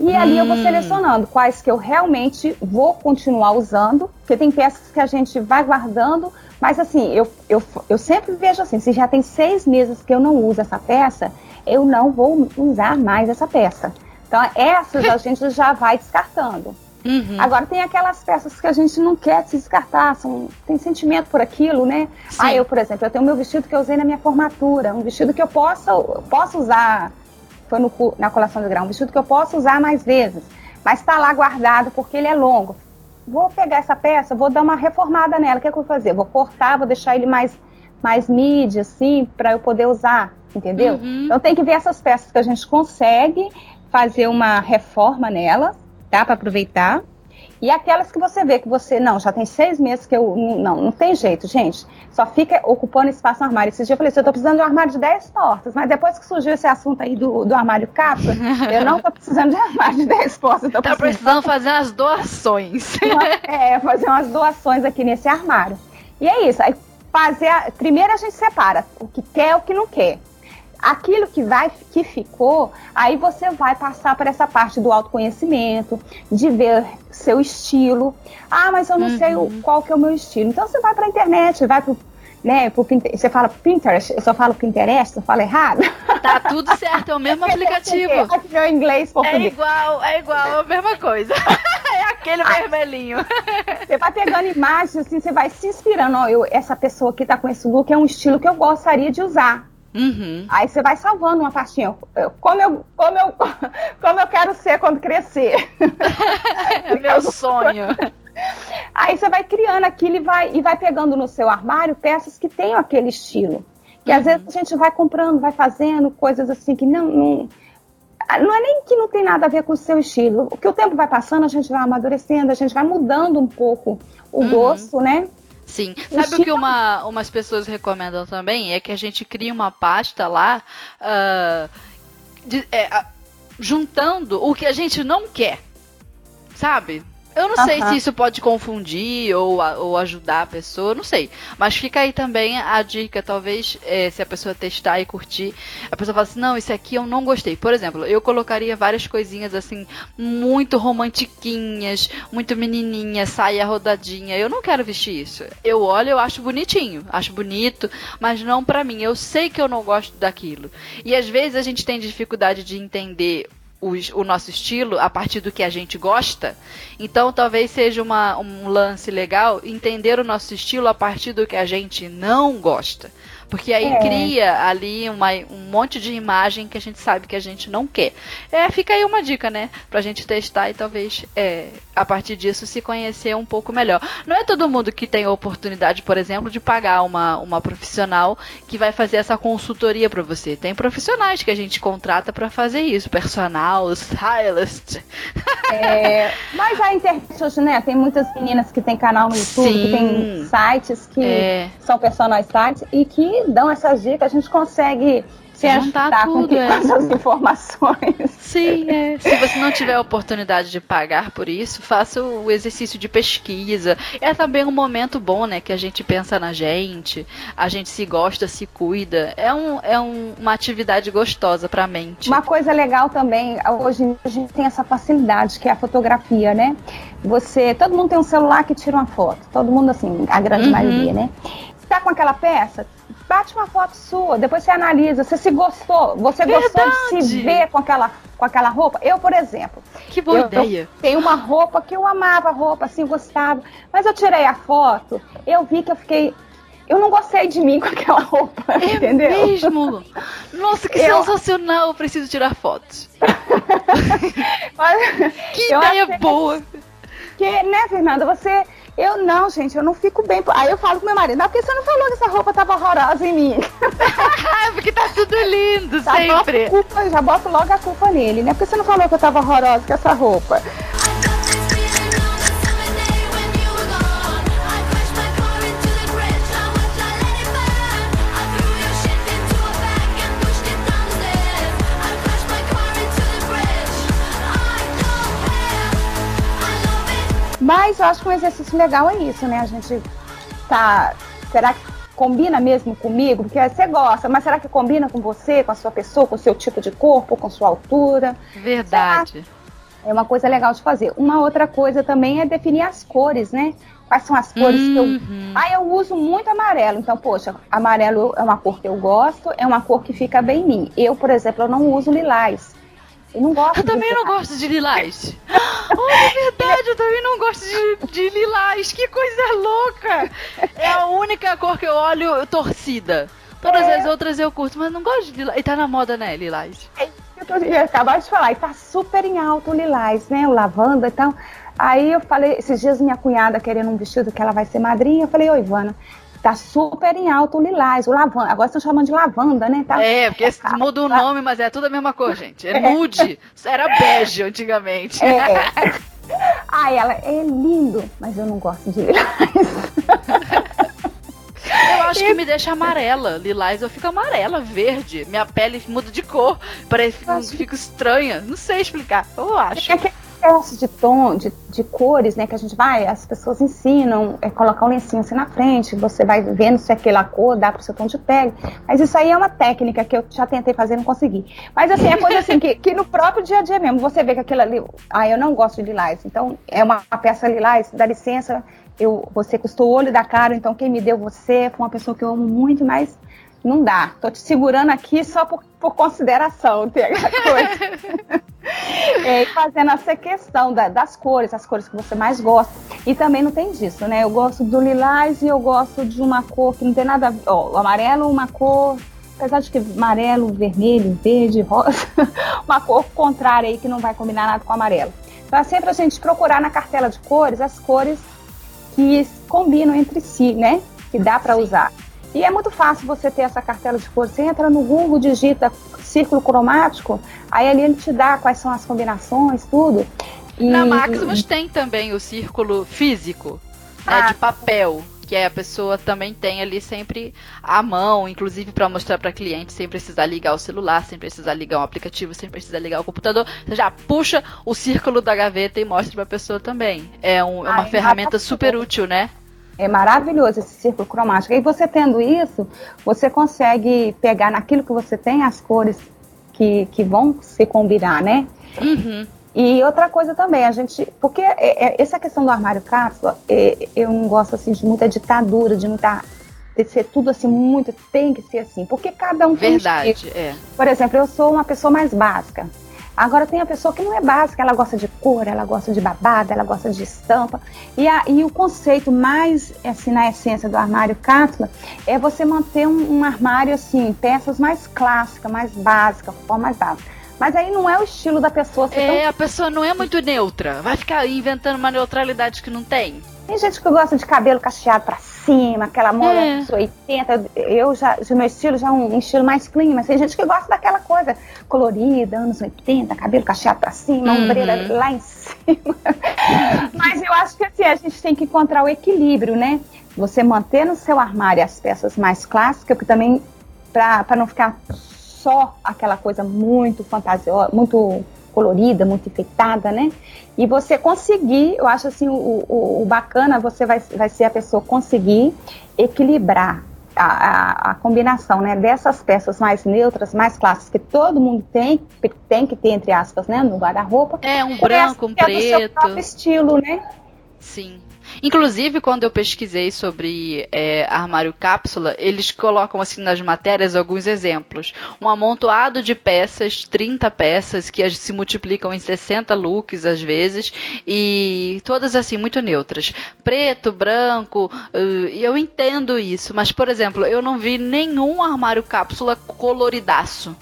e ali eu vou hum. selecionando quais que eu realmente vou continuar usando, porque tem peças que a gente vai guardando, mas assim, eu, eu, eu sempre vejo assim, se já tem seis meses que eu não uso essa peça, eu não vou usar mais essa peça. Então, essas a gente já vai descartando. Uhum. Agora, tem aquelas peças que a gente não quer se descartar, são, tem sentimento por aquilo, né? Sim. Ah, eu, por exemplo, eu tenho meu vestido que eu usei na minha formatura, um vestido que eu possa, posso usar foi no, na colação de grau, um vestido que eu posso usar mais vezes. mas está lá guardado porque ele é longo. Vou pegar essa peça, vou dar uma reformada nela. O que, é que eu vou fazer? Vou cortar, vou deixar ele mais, mais mídia, assim, para eu poder usar, entendeu? Uhum. Então tem que ver essas peças que a gente consegue fazer uma reforma nela, tá? Para aproveitar. E aquelas que você vê que você, não, já tem seis meses que eu. Não, não tem jeito, gente. Só fica ocupando espaço no armário. Esse dia eu falei assim, eu tô precisando de um armário de 10 portas, mas depois que surgiu esse assunto aí do, do armário capa, eu não tô precisando de um armário de 10 portas. Tá precisando... precisando fazer as doações. é, fazer umas doações aqui nesse armário. E é isso. Aí fazer. A... Primeiro a gente separa o que quer e o que não quer aquilo que vai que ficou, aí você vai passar por essa parte do autoconhecimento, de ver seu estilo. Ah, mas eu não uhum. sei o, qual que é o meu estilo. Então você vai para a internet, vai pro né, pro, você fala Pinterest, eu só falo Pinterest, eu falo errado. Tá tudo certo, é o mesmo aplicativo. Aqui meu inglês, português. É igual, é igual, é a mesma coisa. é aquele vermelhinho. Você vai pegando imagens, assim, você vai se inspirando. Ó, eu, essa pessoa que tá com esse look é um estilo que eu gostaria de usar. Uhum. Aí você vai salvando uma pastinha. Como eu, como eu, como eu quero ser quando crescer. É meu sonho. Aí você vai criando aquilo e vai, e vai pegando no seu armário peças que tenham aquele estilo. Que uhum. às vezes a gente vai comprando, vai fazendo coisas assim que não, não. Não é nem que não tem nada a ver com o seu estilo. O que o tempo vai passando, a gente vai amadurecendo, a gente vai mudando um pouco o uhum. gosto, né? Sim. Sabe o que uma, umas pessoas recomendam também? É que a gente cria uma pasta lá uh, de, é, juntando o que a gente não quer. Sabe? Eu não sei se isso pode confundir ou, ou ajudar a pessoa, não sei. Mas fica aí também a dica, talvez, é, se a pessoa testar e curtir, a pessoa fala assim, não, isso aqui eu não gostei. Por exemplo, eu colocaria várias coisinhas assim, muito romantiquinhas, muito menininha, saia rodadinha. Eu não quero vestir isso. Eu olho, eu acho bonitinho, acho bonito, mas não para mim. Eu sei que eu não gosto daquilo. E às vezes a gente tem dificuldade de entender o, nosso estilo a partir do que a gente gosta. Então talvez seja uma, um lance legal entender o nosso estilo a partir do que a gente não gosta. Porque aí é. cria ali uma, um monte de imagem que a gente sabe que a gente não quer. É, fica aí uma dica, né? Pra gente testar e talvez é, a partir disso se conhecer um pouco melhor. Não é todo mundo que tem a oportunidade, por exemplo, de pagar uma, uma profissional que vai fazer essa consultoria para você. Tem profissionais que a gente contrata para fazer isso, personal, stylist. É, mas a internet hoje, né? Tem muitas meninas que tem canal no YouTube, Sim. que tem sites que é. são personal sites e que dão essas dicas, a gente consegue se juntar tudo, com, é. essas informações. Sim, é. Se você não tiver a oportunidade de pagar por isso, faça o exercício de pesquisa. É também um momento bom, né? Que a gente pensa na gente, a gente se gosta, se cuida. É, um, é um, uma atividade gostosa para a mente. Uma coisa legal também, hoje a gente tem essa facilidade que é a fotografia, né? Você, todo mundo tem um celular que tira uma foto, todo mundo assim, a grande uhum. maioria, né? Tá com aquela peça, bate uma foto sua, depois você analisa, você se gostou, você Verdade. gostou de se ver com aquela, com aquela roupa. Eu, por exemplo. Que boa eu, ideia. Tem uma roupa que eu amava roupa, assim, gostava. Mas eu tirei a foto, eu vi que eu fiquei. Eu não gostei de mim com aquela roupa, é entendeu? mesmo? Nossa, que eu... sensacional! Eu preciso tirar fotos. Que ideia boa! Que, né, Fernanda, você eu não, gente, eu não fico bem. Aí eu falo com meu marido, mas por que você não falou que essa roupa tava horrorosa em mim? Porque tá tudo lindo, já sempre. Boto culpa, já boto logo a culpa nele, né? Por que você não falou que eu tava horrorosa com essa roupa? Mas eu acho que um exercício legal é isso, né? A gente tá. Será que combina mesmo comigo? Porque você gosta, mas será que combina com você, com a sua pessoa, com o seu tipo de corpo, com sua altura? Verdade. É uma coisa legal de fazer. Uma outra coisa também é definir as cores, né? Quais são as cores uhum. que eu. Uhum. Ah, eu uso muito amarelo. Então, poxa, amarelo é uma cor que eu gosto, é uma cor que fica bem em mim. Eu, por exemplo, eu não uso lilás. Eu não gosto Eu também não gosto de lilás. oh, é verdade, eu também não gosto de, de lilás. Que coisa louca! É a única cor que eu olho torcida. Todas é. as outras eu curto, mas não gosto de lilás. E tá na moda, né, lilás? É eu eu acabar de falar. E tá super em alto o lilás, né? O lavanda e tal. Aí eu falei, esses dias minha cunhada querendo um vestido que ela vai ser madrinha, eu falei, ô Ivana, tá super em alto o lilás, o lavanda. Agora estão chamando de lavanda, né? Tá, é, porque tá, muda o nome, mas é tudo a mesma cor, gente. É, é. nude. Era bege antigamente. É. Aí ela, é lindo, mas eu não gosto de lilás. Eu acho que me deixa amarela. Lilás eu fico amarela, verde. Minha pele muda de cor. Parece que fico estranha. Não sei explicar. Eu acho. É que excesso de tom, de, de cores, né, que a gente vai, as pessoas ensinam, é colocar um lencinho assim na frente, você vai vendo se aquela cor dá pro seu tom de pele. Mas isso aí é uma técnica que eu já tentei fazer e não consegui. Mas assim, é coisa assim que, que no próprio dia a dia mesmo, você vê que aquilo ali, ah, eu não gosto de lilás, então é uma, uma peça lilás, dá licença, eu, você custou o olho da cara, então quem me deu você foi uma pessoa que eu amo muito, mas não dá. Tô te segurando aqui só por, por consideração, tem coisa. é, fazendo essa questão da, das cores, as cores que você mais gosta. E também não tem disso, né? Eu gosto do lilás e eu gosto de uma cor que não tem nada a ver. Ó, o amarelo, uma cor. Apesar de que amarelo, vermelho, verde, rosa, uma cor contrária aí que não vai combinar nada com amarelo. Então é sempre a gente procurar na cartela de cores as cores que combinam entre si, né? Que dá para usar. E é muito fácil você ter essa cartela de cores. Você entra no Google, digita círculo cromático, aí ali ele te dá quais são as combinações, tudo. E... Na Maximus tem também o círculo físico, né, ah. de papel que a pessoa também tem ali sempre à mão, inclusive para mostrar para cliente sem precisar ligar o celular, sem precisar ligar um aplicativo, sem precisar ligar o computador. Você já puxa o círculo da gaveta e mostra para a pessoa também. É, um, é uma Ai, ferramenta super útil, né? É maravilhoso esse círculo cromático. E você tendo isso, você consegue pegar naquilo que você tem as cores que, que vão se combinar, né? Uhum. E outra coisa também, a gente. Porque é, é, essa questão do armário cápsula, é, eu não gosto assim de muita ditadura, de muita. De ser tudo assim, muito. Tem que ser assim. Porque cada um Verdade, tem. Verdade, é. Por exemplo, eu sou uma pessoa mais básica. Agora tem a pessoa que não é básica, ela gosta de cor, ela gosta de babada, ela gosta de estampa. E, a, e o conceito mais, assim, na essência do armário cápsula é você manter um, um armário, assim, peças mais clássicas, mais básicas, forma mais básica. Mas aí não é o estilo da pessoa. É, tão... a pessoa não é muito neutra. Vai ficar inventando uma neutralidade que não tem. Tem gente que gosta de cabelo cacheado pra cima, aquela moda é. dos 80. Eu já, o meu estilo já é um, estilo mais clean, mas tem gente que gosta daquela coisa colorida, anos 80, cabelo cacheado pra cima, uhum. ombreira lá em cima. mas eu acho que assim, a gente tem que encontrar o equilíbrio, né? Você manter no seu armário as peças mais clássicas, porque também para não ficar só aquela coisa muito fantasiosa, muito colorida, muito enfeitada, né? E você conseguir, eu acho assim, o, o, o bacana, você vai, vai ser a pessoa conseguir equilibrar a, a, a, combinação né, dessas peças mais neutras, mais clássicas, que todo mundo tem, tem que ter, entre aspas, né, no guarda-roupa. É, um branco, um preto. É do seu próprio estilo, né? Sim. Inclusive, quando eu pesquisei sobre é, armário cápsula, eles colocam assim nas matérias alguns exemplos. Um amontoado de peças, 30 peças, que se multiplicam em 60 looks às vezes, e todas assim, muito neutras. Preto, branco, eu entendo isso, mas, por exemplo, eu não vi nenhum armário cápsula coloridaço.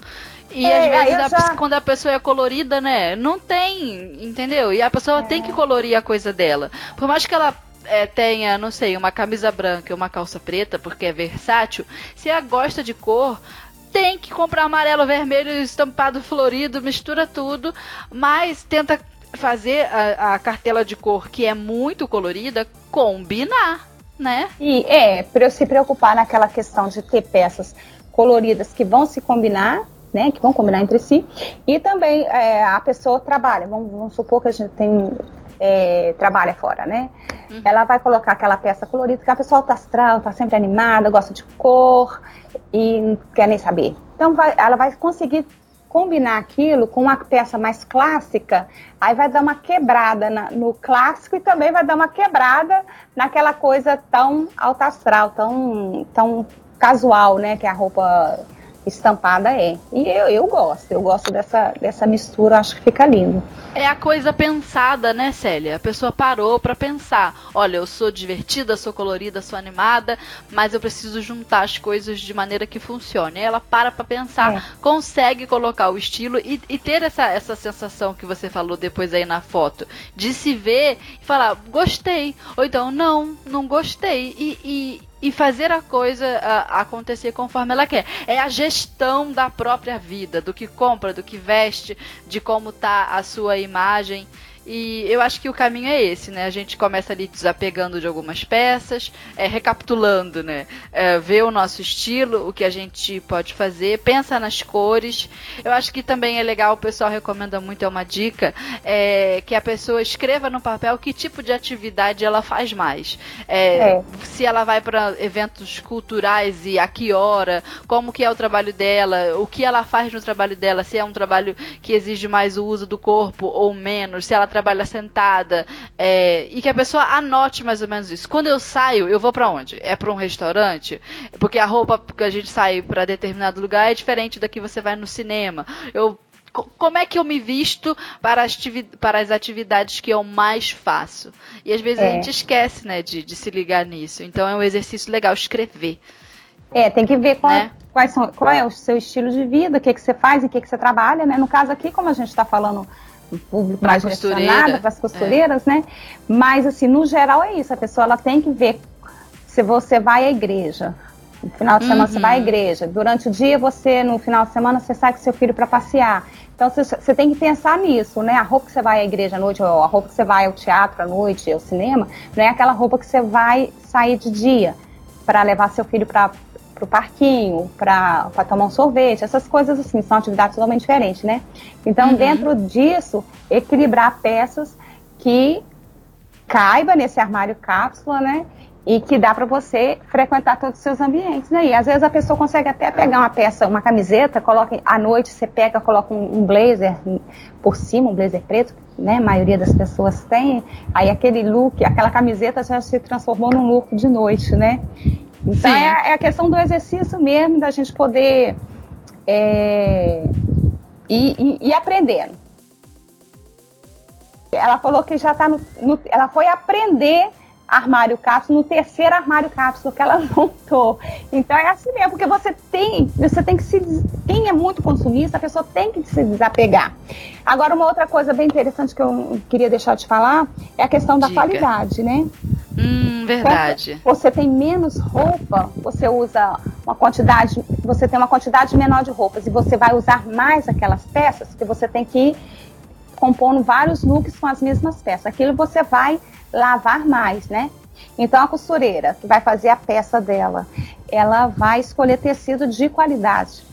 E é, às vezes, já... quando a pessoa é colorida, né? Não tem, entendeu? E a pessoa é. tem que colorir a coisa dela. Por mais que ela é, tenha, não sei, uma camisa branca e uma calça preta, porque é versátil, se ela gosta de cor, tem que comprar amarelo, vermelho, estampado florido, mistura tudo, mas tenta fazer a, a cartela de cor que é muito colorida combinar, né? E é, se preocupar naquela questão de ter peças coloridas que vão se combinar né, que vão combinar entre si, e também é, a pessoa trabalha, vamos, vamos, supor que a gente tem, é, trabalha fora, né, uhum. ela vai colocar aquela peça colorida, que a pessoa tá astral, tá sempre animada, gosta de cor, e não quer nem saber. Então, vai, ela vai conseguir combinar aquilo com uma peça mais clássica, aí vai dar uma quebrada na, no clássico e também vai dar uma quebrada naquela coisa tão alta astral, tão, tão casual, né, que é a roupa Estampada é. E eu, eu gosto, eu gosto dessa, dessa mistura, acho que fica lindo. É a coisa pensada, né, Célia? A pessoa parou para pensar. Olha, eu sou divertida, sou colorida, sou animada, mas eu preciso juntar as coisas de maneira que funcione. Ela para pra pensar, é. consegue colocar o estilo e, e, ter essa, essa sensação que você falou depois aí na foto, de se ver e falar, gostei. Ou então, não, não gostei. E, e, e fazer a coisa a, acontecer conforme ela quer. É a gestão da própria vida, do que compra, do que veste, de como tá a sua imagem. E eu acho que o caminho é esse, né? A gente começa ali desapegando de algumas peças, é, recapitulando, né? É, ver o nosso estilo, o que a gente pode fazer, pensa nas cores. Eu acho que também é legal, o pessoal recomenda muito, é uma dica, é, que a pessoa escreva no papel que tipo de atividade ela faz mais. É, é. Se ela vai para eventos culturais e a que hora, como que é o trabalho dela, o que ela faz no trabalho dela, se é um trabalho que exige mais o uso do corpo ou menos, se ela trabalha sentada, é, e que a pessoa anote mais ou menos isso. Quando eu saio, eu vou para onde? É para um restaurante? Porque a roupa que a gente sai para determinado lugar é diferente da que você vai no cinema. Eu como é que eu me visto para as, para as atividades que eu mais faço? E às vezes é. a gente esquece, né, de, de, se ligar nisso. Então é um exercício legal escrever. É, tem que ver qual, né? quais são, qual é o seu estilo de vida, o que, que você faz, em que, que você trabalha, né? No caso aqui, como a gente está falando público mais direcionado para as costureiras, é. né? Mas assim, no geral é isso, a pessoa ela tem que ver se você vai à igreja. No final de semana uhum. você vai à uhum. igreja. Durante o dia você, no final de semana, você sai com seu filho para passear. Então você, você, tem que pensar nisso, né? A roupa que você vai à igreja à noite, ou a roupa que você vai ao teatro à noite, ao cinema, não é aquela roupa que você vai sair de dia para levar seu filho para para o parquinho, para tomar um sorvete, essas coisas assim, são atividades totalmente diferentes, né? Então, uhum. dentro disso, equilibrar peças que caiba nesse armário cápsula, né? E que dá para você frequentar todos os seus ambientes, né? E às vezes a pessoa consegue até pegar uma peça, uma camiseta, coloca à noite, você pega, coloca um, um blazer por cima, um blazer preto, né? A maioria das pessoas tem. Aí aquele look, aquela camiseta já se transformou num look de noite, né? Então é, é, a questão do exercício mesmo, da gente poder é, ir, ir, aprendendo. Ela falou que já está no, no, Ela foi aprender armário cápsula no terceiro armário cápsula que ela montou. Então é assim mesmo, porque você tem, você tem que se. Quem é muito consumista, a pessoa tem que se desapegar. Agora, uma outra coisa bem interessante que eu queria deixar de falar é a questão da Diga. qualidade, né? Hum, verdade. Quando você tem menos roupa, você usa uma quantidade, você tem uma quantidade menor de roupas e você vai usar mais aquelas peças que você tem que ir compondo vários looks com as mesmas peças. Aquilo você vai lavar mais, né? Então a costureira que vai fazer a peça dela, ela vai escolher tecido de qualidade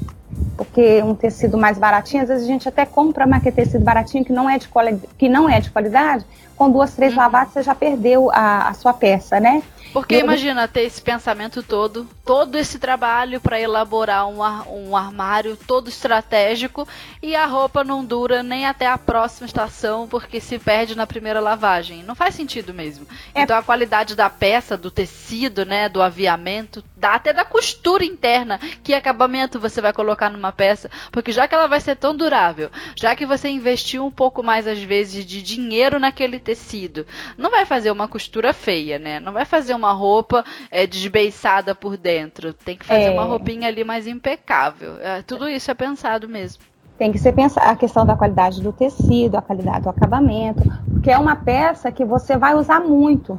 porque um tecido mais baratinho, às vezes a gente até compra mas aquele tecido baratinho que não é de, que não é de qualidade, com duas, três uhum. lavadas você já perdeu a, a sua peça, né? Porque imagina ter esse pensamento todo, todo esse trabalho para elaborar um, ar, um armário todo estratégico e a roupa não dura nem até a próxima estação porque se perde na primeira lavagem. Não faz sentido mesmo. É. Então a qualidade da peça, do tecido, né, do aviamento, dá até da costura interna, que acabamento você vai colocar numa peça, porque já que ela vai ser tão durável, já que você investiu um pouco mais às vezes de dinheiro naquele tecido, não vai fazer uma costura feia, né? Não vai fazer uma uma roupa é, desbeiçada por dentro. Tem que fazer é. uma roupinha ali mais impecável. É, tudo isso é pensado mesmo. Tem que ser pensado a questão da qualidade do tecido, a qualidade do acabamento, porque é uma peça que você vai usar muito.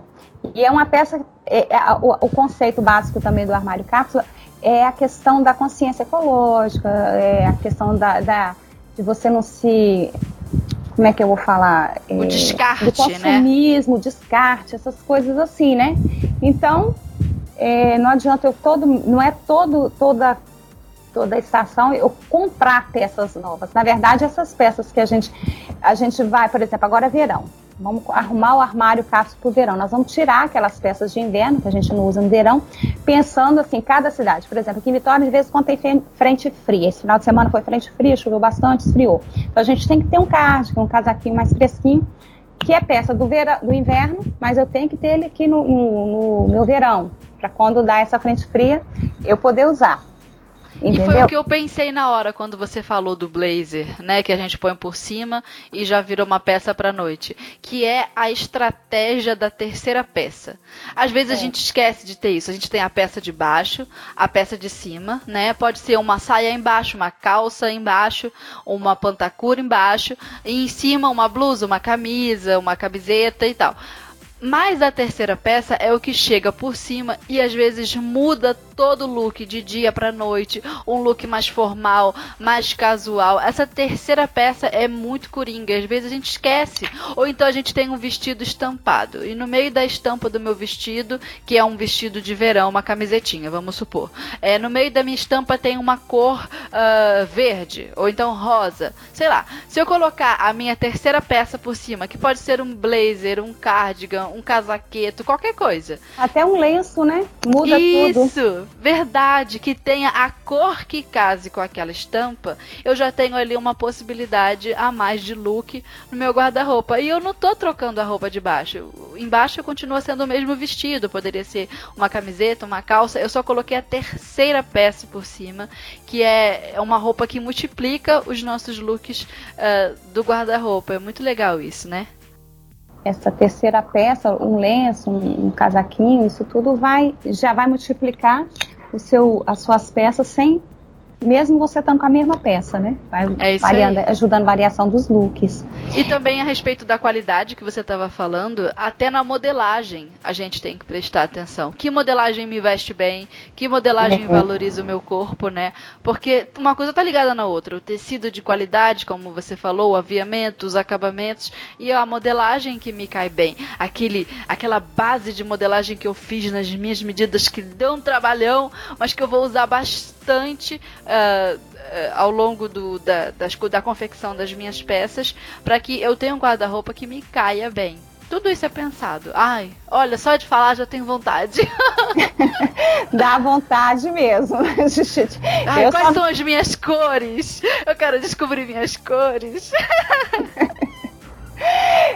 E é uma peça, é, é, o, o, conceito básico também do armário cápsula é a questão da consciência ecológica, é a questão da, da de você não se como é que eu vou falar? O é, descarte, do né? consumismo, né? descarte, essas coisas assim, né? Então, é, não adianta eu todo, não é todo, toda toda estação eu comprar peças novas. Na verdade, essas peças que a gente a gente vai, por exemplo, agora é verão. Vamos arrumar o armário cápsula para o verão. Nós vamos tirar aquelas peças de inverno que a gente não usa no verão, pensando assim, cada cidade. Por exemplo, aqui em Vitória, de vez em quando tem frente fria. Esse final de semana foi frente fria, choveu bastante, esfriou. Então a gente tem que ter um cardigan, um casaquinho mais fresquinho, que é peça do, vera, do inverno, mas eu tenho que ter ele aqui no, no, no meu verão, para quando dá essa frente fria, eu poder usar. Entendeu? E foi o que eu pensei na hora quando você falou do blazer, né, que a gente põe por cima e já virou uma peça para noite, que é a estratégia da terceira peça. Às vezes é. a gente esquece de ter isso. A gente tem a peça de baixo, a peça de cima, né? Pode ser uma saia embaixo, uma calça embaixo, uma pantacura embaixo, e em cima uma blusa, uma camisa, uma camiseta e tal. Mas a terceira peça é o que chega por cima e às vezes muda todo o look de dia para noite, um look mais formal, mais casual. Essa terceira peça é muito coringa, às vezes a gente esquece. Ou então a gente tem um vestido estampado e no meio da estampa do meu vestido, que é um vestido de verão, uma camisetinha, vamos supor, é no meio da minha estampa tem uma cor uh, verde ou então rosa, sei lá. Se eu colocar a minha terceira peça por cima, que pode ser um blazer, um cardigan, um casaqueto, qualquer coisa. Até um lenço, né? Muda Isso, tudo. Isso, verdade. Que tenha a cor que case com aquela estampa, eu já tenho ali uma possibilidade a mais de look no meu guarda-roupa. E eu não tô trocando a roupa de baixo. Embaixo continua sendo o mesmo vestido. Poderia ser uma camiseta, uma calça. Eu só coloquei a terceira peça por cima, que é uma roupa que multiplica os nossos looks uh, do guarda-roupa. É muito legal isso, né? Essa terceira peça, um lenço, um, um, casaquinho, isso tudo vai já vai multiplicar o seu, as suas peças sem mesmo você estando com a mesma peça, né? Vai é variando, ajudando a variação dos looks. E também a respeito da qualidade que você estava falando, até na modelagem a gente tem que prestar atenção. Que modelagem me veste bem? Que modelagem uhum. valoriza o meu corpo, né? Porque uma coisa tá ligada na outra. O tecido de qualidade, como você falou, o aviamento, os acabamentos e a modelagem que me cai bem. Aquele, aquela base de modelagem que eu fiz nas minhas medidas que deu um trabalhão, mas que eu vou usar bastante uh, ao longo do, da, das, da confecção das minhas peças para que eu tenha um guarda-roupa que me caia bem. Tudo isso é pensado. Ai, olha, só de falar já tenho vontade. Dá vontade mesmo. Ai, quais só... são as minhas cores? Eu quero descobrir minhas cores.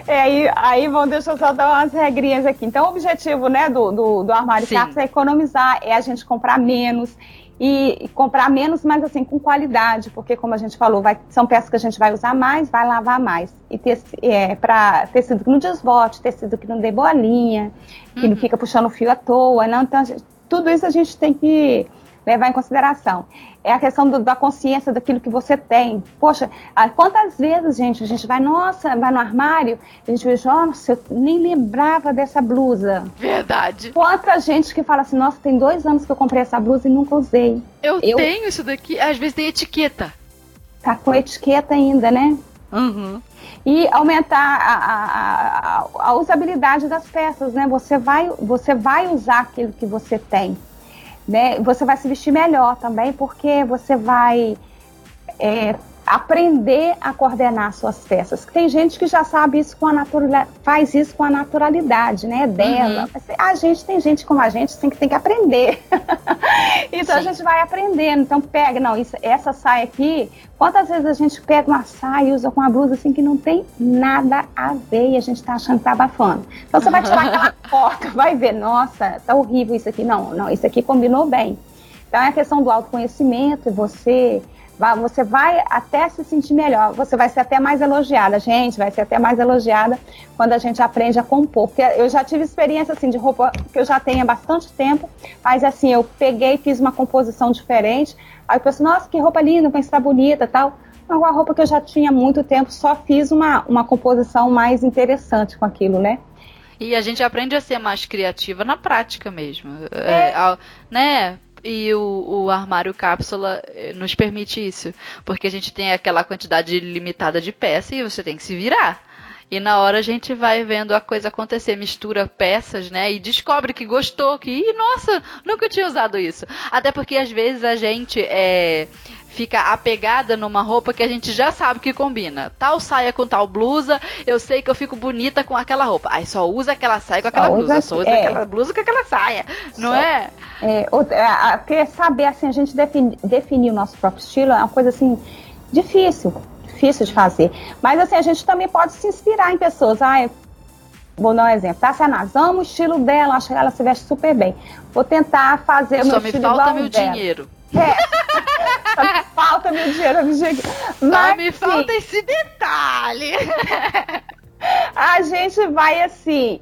É, aí, aí vão, deixa eu só dar umas regrinhas aqui. Então, o objetivo né, do, do, do armário Sim. é economizar, é a gente comprar menos e comprar menos, mas assim, com qualidade, porque como a gente falou, vai, são peças que a gente vai usar mais, vai lavar mais. E ter, é, para tecido que não desbote, tecido que não dê bolinha, que uhum. não fica puxando fio à toa, não. Então, tudo isso a gente tem que levar em consideração. É a questão do, da consciência daquilo que você tem. Poxa, ah, quantas vezes, gente, a gente vai, nossa, vai no armário, a gente vê, nossa, eu nem lembrava dessa blusa. Verdade. Quanta gente que fala assim, nossa, tem dois anos que eu comprei essa blusa e nunca usei. Eu, eu... tenho isso daqui, às vezes tem etiqueta. Tá com etiqueta ainda, né? Uhum. E aumentar a, a, a, a usabilidade das peças, né? Você vai, você vai usar aquilo que você tem né? Você vai se vestir melhor também, porque você vai é, aprender a coordenar suas peças. Tem gente que já sabe isso com a naturalidade, faz isso com a naturalidade, né, dela. Uhum. A gente tem gente como a gente tem que tem que aprender. então Sim. a gente vai aprendendo. Então pega, não, isso, essa saia aqui, quantas vezes a gente pega uma saia e usa com uma blusa assim que não tem nada a ver e a gente tá achando que tá abafando. Então você vai tirar aquela porta, vai ver, nossa, tá horrível isso aqui. Não, não, isso aqui combinou bem. Então é a questão do autoconhecimento, você você vai até se sentir melhor, você vai ser até mais elogiada, gente, vai ser até mais elogiada quando a gente aprende a compor. Porque eu já tive experiência assim de roupa que eu já tenho há bastante tempo, mas assim, eu peguei, fiz uma composição diferente, aí eu pensei, nossa, que roupa linda, vai estar bonita tal. Uma roupa que eu já tinha há muito tempo, só fiz uma, uma composição mais interessante com aquilo, né? E a gente aprende a ser mais criativa na prática mesmo. É. É, né? E o, o, armário cápsula eh, nos permite isso. Porque a gente tem aquela quantidade limitada de peças e você tem que se virar. E na hora a gente vai vendo a coisa acontecer, mistura peças, né? E descobre que gostou, que, nossa, nunca tinha usado isso. Até porque às vezes a gente é, fica apegada numa roupa que a gente já sabe que combina. Tal saia com tal blusa, eu sei que eu fico bonita com aquela roupa. Aí só usa aquela saia com aquela só blusa, usa, só usa é, aquela blusa com aquela saia, não só, é? É, porque saber assim, a gente definir, definir o nosso próprio estilo é uma coisa assim difícil, difícil de fazer. Mas assim, a gente também pode se inspirar em pessoas. Ah, Vou dar um exemplo. Tá, Sanaz, amo o estilo dela, acho que ela se veste super bem. Vou tentar fazer o meu estilo igual Só me falta meu dela. dinheiro. É. falta meu dinheiro, me Mas me falta esse detalhe. a gente vai assim,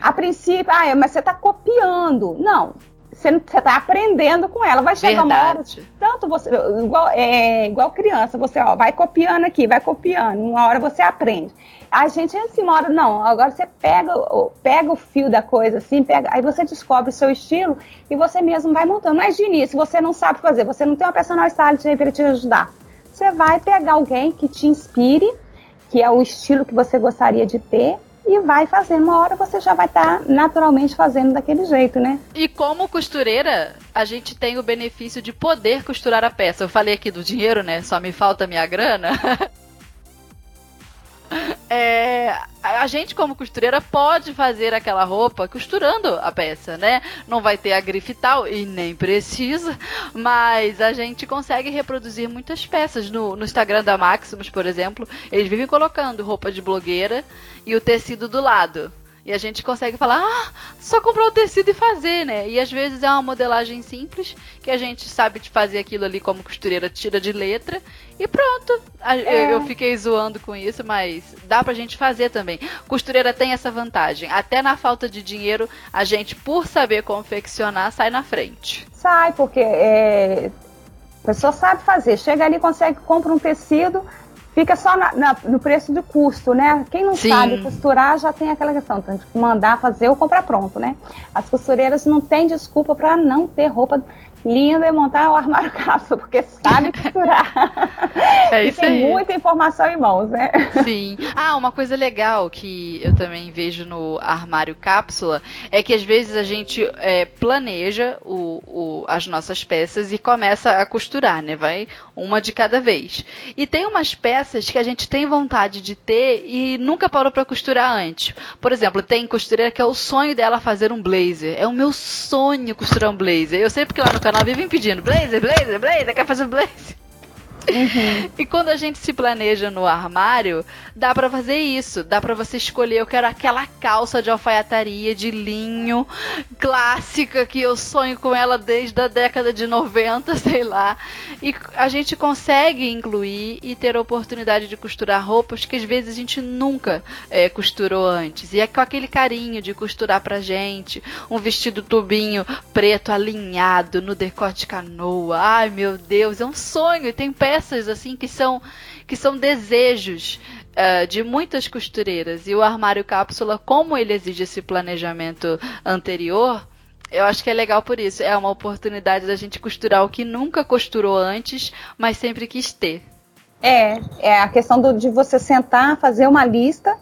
a princípio, ah, mas você está copiando. Não, você está aprendendo com ela. Vai chegar Verdade. uma hora, tanto você, igual, é, igual criança, você ó, vai copiando aqui, vai copiando, uma hora você aprende. A gente assim, uma hora, não, agora você pega, pega o fio da coisa, assim, pega, aí você descobre o seu estilo e você mesmo vai montando. Mas de início, você não sabe fazer, você não tem uma personal stylist aí para te ajudar. Você vai pegar alguém que te inspire, que é o estilo que você gostaria de ter, e vai fazendo. Uma hora você já vai estar tá naturalmente fazendo daquele jeito, né? E como costureira, a gente tem o benefício de poder costurar a peça. Eu falei aqui do dinheiro, né? Só me falta minha grana. É, a gente, como costureira, pode fazer aquela roupa costurando a peça, né? Não vai ter a grife tal, e nem precisa, mas a gente consegue reproduzir muitas peças. No, no Instagram da Maximus, por exemplo, eles vivem colocando roupa de blogueira e o tecido do lado. E a gente consegue falar, ah, só comprar o tecido e fazer, né? E às vezes é uma modelagem simples, que a gente sabe de fazer aquilo ali como costureira, tira de letra e pronto. É. Eu fiquei zoando com isso, mas dá pra gente fazer também. Costureira tem essa vantagem. Até na falta de dinheiro, a gente, por saber confeccionar, sai na frente. Sai, porque é, a pessoa sabe fazer. Chega ali, consegue, compra um tecido, fica só na, na, no preço de custo, né? Quem não Sim. sabe costurar já tem aquela questão, tem que mandar fazer ou comprar pronto, né? As costureiras não têm desculpa para não ter roupa linda e montar o armário cápsula, porque sabe costurar. É isso e tem aí. muita informação em mãos, né? Sim. Ah, uma coisa legal que eu também vejo no armário cápsula é que às vezes a gente é, planeja o, o, as nossas peças e começa a costurar, né? Vai uma de cada vez. E tem umas peças que a gente tem vontade de ter e nunca parou para costurar antes. Por exemplo, tem costureira que é o sonho dela fazer um blazer. É o meu sonho costurar um blazer. Eu sempre que lá no canal vivem pedindo blazer, blazer, blazer, quer fazer blazer. Uhum. E quando a gente se planeja no armário, dá para fazer isso. Dá para você escolher, eu quero aquela calça de alfaiataria de linho clássica que eu sonho com ela desde a década de 90, sei lá. E a gente consegue incluir e ter a oportunidade de costurar roupas que às vezes a gente nunca é, costurou antes. E é com aquele carinho de costurar pra gente um vestido tubinho preto alinhado no decote canoa. Ai, meu Deus, é um sonho. E tem pés peças assim que são que são desejos uh, de muitas costureiras e o armário cápsula, como ele exige esse planejamento anterior, eu acho que é legal por isso. É uma oportunidade da gente costurar o que nunca costurou antes, mas sempre quis ter. É, é a questão do, de você sentar, fazer uma lista,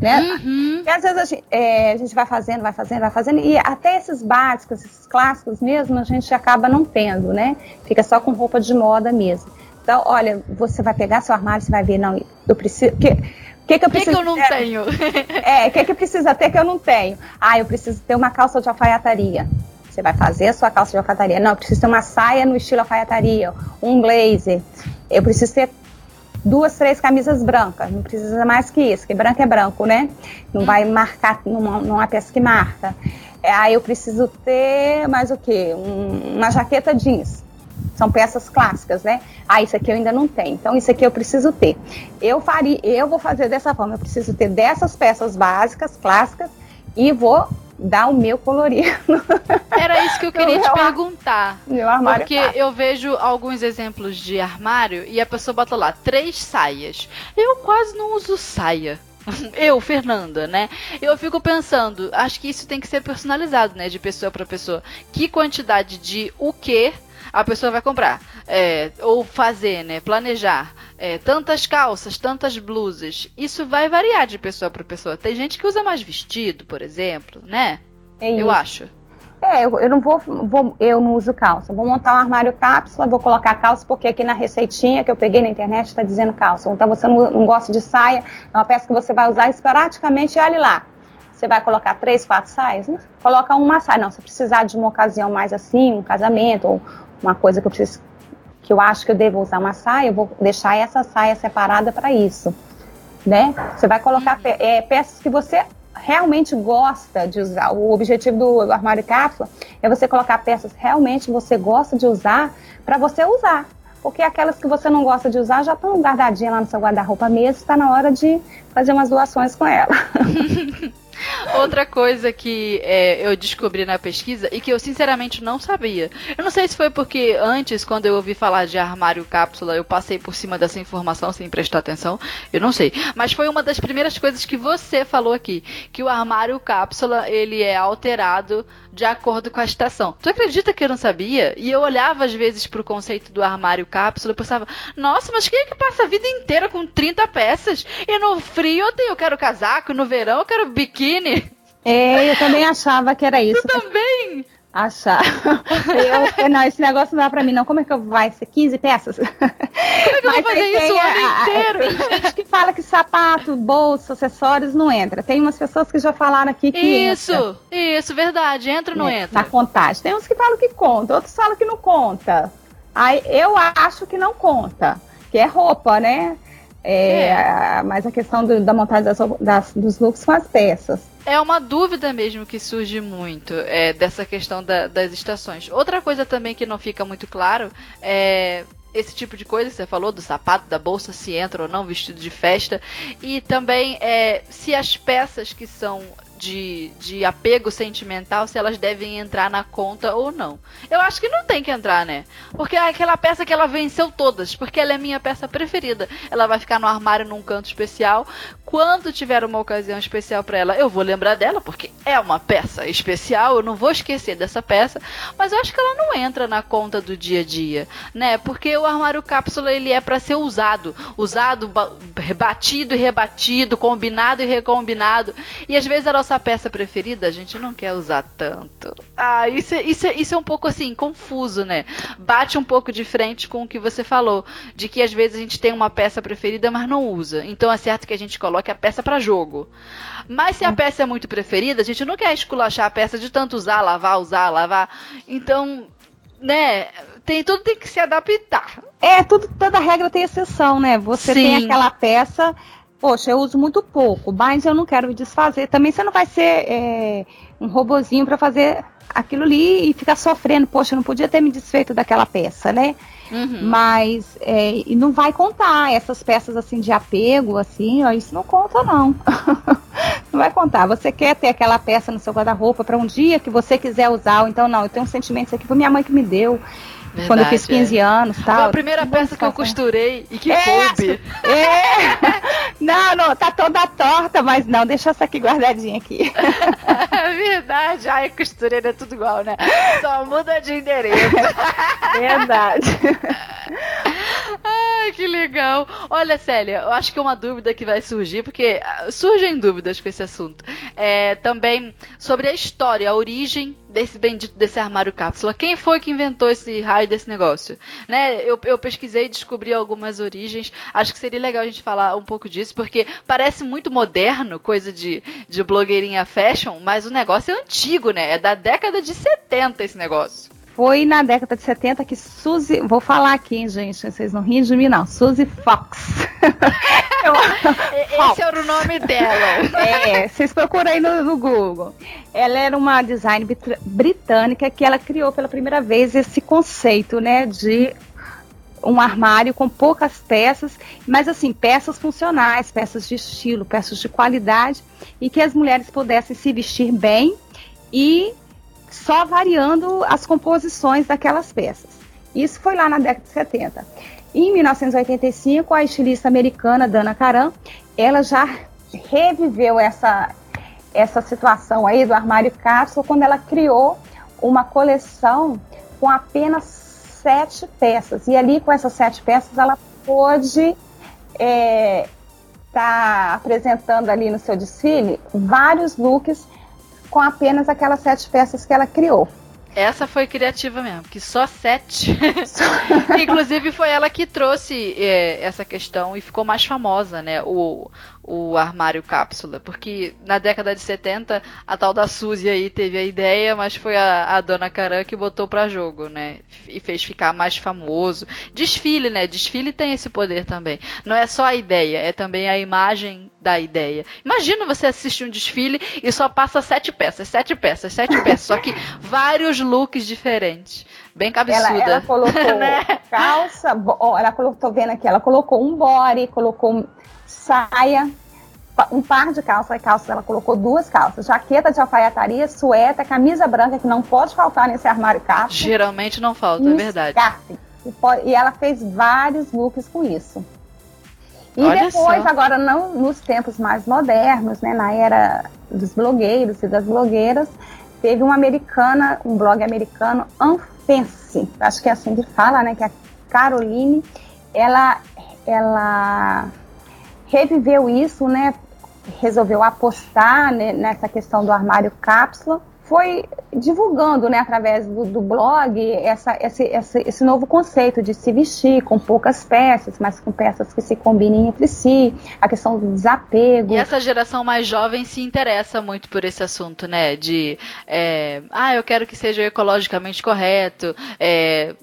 né? Uhum. E às vezes a gente, é, a gente, vai fazendo, vai fazendo, vai fazendo, e até esses básicos, esses clássicos mesmo, a gente acaba não tendo, né? Fica só com roupa de moda mesmo. Então, olha, você vai pegar seu armário, você vai ver, não, eu preciso. Que, que, que eu preciso? que, que eu não ter? tenho? é, o que, que precisa ter que eu não tenho? Ah, eu preciso ter uma calça de alfaiataria. Você vai fazer a sua calça de alfaiataria. Não, eu preciso ter uma saia no estilo alfaiataria, um blazer. Eu preciso ter duas, três camisas brancas. Não precisa mais que isso, porque branco é branco, né? Não vai marcar, não, não há peça que marca. É, aí eu preciso ter mais o quê? Um, uma jaqueta jeans. São peças clássicas, né? Ah, isso aqui eu ainda não tenho. Então, isso aqui eu preciso ter. Eu faria, eu vou fazer dessa forma. Eu preciso ter dessas peças básicas, clássicas, e vou dar o meu colorido. Era isso que eu queria te perguntar. Meu armário porque é eu vejo alguns exemplos de armário e a pessoa bota lá três saias. Eu quase não uso saia. Eu, Fernanda, né? Eu fico pensando, acho que isso tem que ser personalizado, né? De pessoa para pessoa. Que quantidade de o que a pessoa vai comprar. É, ou fazer, né? Planejar. É, tantas calças, tantas blusas. Isso vai variar de pessoa para pessoa. Tem gente que usa mais vestido, por exemplo, né? É eu acho. É, eu, eu não vou, vou, eu não uso calça. Vou montar um armário cápsula, vou colocar calça, porque aqui na receitinha que eu peguei na internet está dizendo calça. Então você não, não gosta de saia, é uma peça que você vai usar esporadicamente, olhe lá. Você vai colocar três, quatro saias? Né? Coloca uma saia. Não, se precisar de uma ocasião mais assim, um casamento, ou uma coisa que eu preciso, que eu acho que eu devo usar uma saia, eu vou deixar essa saia separada para isso, né? Você vai colocar pe é, peças que você realmente gosta de usar. O objetivo do armário cápsula é você colocar peças realmente você gosta de usar para você usar. porque aquelas que você não gosta de usar já estão guardadinhas lá no seu guarda-roupa mesmo, está na hora de fazer umas doações com ela. Outra coisa que é, eu descobri na pesquisa e que eu sinceramente não sabia. Eu não sei se foi porque antes, quando eu ouvi falar de armário cápsula, eu passei por cima dessa informação sem prestar atenção. Eu não sei. Mas foi uma das primeiras coisas que você falou aqui. Que o armário cápsula, ele é alterado de acordo com a estação. Tu acredita que eu não sabia? E eu olhava às vezes pro conceito do armário cápsula e pensava, nossa, mas quem é que passa a vida inteira com 30 peças? E no frio eu, tenho, eu quero casaco, no verão eu quero biquíni. É, eu também achava que era isso. Tu também? Achar. Eu, não, esse negócio não dá pra mim, não. Como é que eu vai ser 15 peças? Como é que eu vou fazer isso o ano inteiro? Tem gente que fala que sapato, bolsa, acessórios não entra. Tem umas pessoas que já falaram aqui que Isso, entra. isso, verdade. Entra ou não é, entra? Na contagem. Tem uns que falam que conta, outros falam que não conta. Aí eu acho que não conta, que é roupa, né? É, é. Mas a questão do, da montagem das, das, dos looks com as peças. É uma dúvida mesmo que surge muito é, dessa questão da, das estações. Outra coisa também que não fica muito claro é esse tipo de coisa que você falou, do sapato, da bolsa, se entra ou não, vestido de festa. E também é, se as peças que são de, de apego sentimental se elas devem entrar na conta ou não. Eu acho que não tem que entrar, né? Porque é aquela peça que ela venceu todas, porque ela é minha peça preferida. Ela vai ficar no armário num canto especial. Quando tiver uma ocasião especial para ela, eu vou lembrar dela, porque é uma peça especial, eu não vou esquecer dessa peça, mas eu acho que ela não entra na conta do dia a dia, né? Porque o armário cápsula ele é para ser usado, usado, rebatido e rebatido, combinado e recombinado. E às vezes ela nossa peça preferida a gente não quer usar tanto. Ah, isso, é, isso, é, isso é um pouco assim, confuso, né? Bate um pouco de frente com o que você falou, de que às vezes a gente tem uma peça preferida, mas não usa. Então é certo que a gente coloque a peça para jogo. Mas se a peça é muito preferida, a gente não quer esculachar a peça de tanto usar, lavar, usar, lavar. Então, né, tem tudo tem que se adaptar. É, tudo, toda regra tem exceção, né? Você Sim. tem aquela peça poxa, eu uso muito pouco, mas eu não quero me desfazer. Também você não vai ser é, um robozinho para fazer aquilo ali e ficar sofrendo, poxa, eu não podia ter me desfeito daquela peça, né? Uhum. Mas é, e não vai contar essas peças assim de apego, assim, ó, isso não conta não. não vai contar. Você quer ter aquela peça no seu guarda-roupa para um dia que você quiser usar, ou então não, eu tenho um sentimento isso aqui foi minha mãe que me deu. Verdade, quando eu fiz 15 é. anos tal. Foi a primeira peça que eu costurei e que é, coube. É. Não, não, tá toda torta, mas não, deixa essa aqui guardadinha aqui. É verdade. Ai, costureira é tudo igual, né? Só muda de endereço. Verdade. Ai, que legal. Olha, Célia, eu acho que uma dúvida que vai surgir, porque ah, surgem dúvidas com esse assunto, é também sobre a história, a origem desse bendito desse armário cápsula. Quem foi que inventou esse raio desse negócio? Né? Eu, eu pesquisei e descobri algumas origens. Acho que seria legal a gente falar um pouco disso, porque parece muito moderno, coisa de, de blogueirinha fashion, mas o negócio é antigo, né? É da década de 70 esse negócio. Foi na década de 70 que Suzy. Vou falar aqui, hein, gente. Vocês não riem de mim, não. Suzy Fox. Esse era o nome dela. É, vocês procuram aí no, no, Google. Ela era uma design britânica que ela criou pela primeira vez esse conceito, né, de um armário com poucas peças, mas assim, peças funcionais, peças de estilo, peças de qualidade e que as mulheres pudessem se vestir bem e só variando as composições daquelas peças. Isso foi lá na década de 70. Em 1985, a estilista americana Dana Karan, ela já reviveu essa, essa situação aí do armário cápsula quando ela criou uma coleção com apenas sete peças. E ali, com essas sete peças, ela pôde é, tá apresentando ali no seu desfile vários looks com apenas aquelas sete peças que ela criou. Essa foi criativa mesmo, que só sete. Inclusive foi ela que trouxe é, essa questão e ficou mais famosa, né? O, o armário cápsula, porque na década de 70 a tal da Suzy aí teve a ideia, mas foi a, a dona Caran que botou para jogo, né? E fez ficar mais famoso. Desfile, né? Desfile tem esse poder também. Não é só a ideia, é também a imagem da ideia. Imagina você assistir um desfile e só passa sete peças, sete peças, sete peças, só que vários looks diferentes. Bem cabeçuda. Ela, ela colocou né? calça, ela colocou, tô vendo aqui, ela colocou um body, colocou saia, um par de calças, calças, ela colocou duas calças, jaqueta de alfaiataria, suéter, camisa branca, que não pode faltar nesse armário caixa. Geralmente não falta, é verdade. Scarf. E, e ela fez vários looks com isso. E Olha depois, só. agora não nos tempos mais modernos, né, na era dos blogueiros e das blogueiras, teve uma americana, um blog americano, Anfense, acho que é assim que fala, né, que é a Caroline, ela, ela reviveu isso, né? Resolveu apostar né, nessa questão do armário cápsula, foi divulgando, né, através do, do blog, essa, esse, esse, esse, novo conceito de se vestir com poucas peças, mas com peças que se combinem entre si, a questão do desapego. E essa geração mais jovem se interessa muito por esse assunto, né? De, é, ah, eu quero que seja ecologicamente correto, é,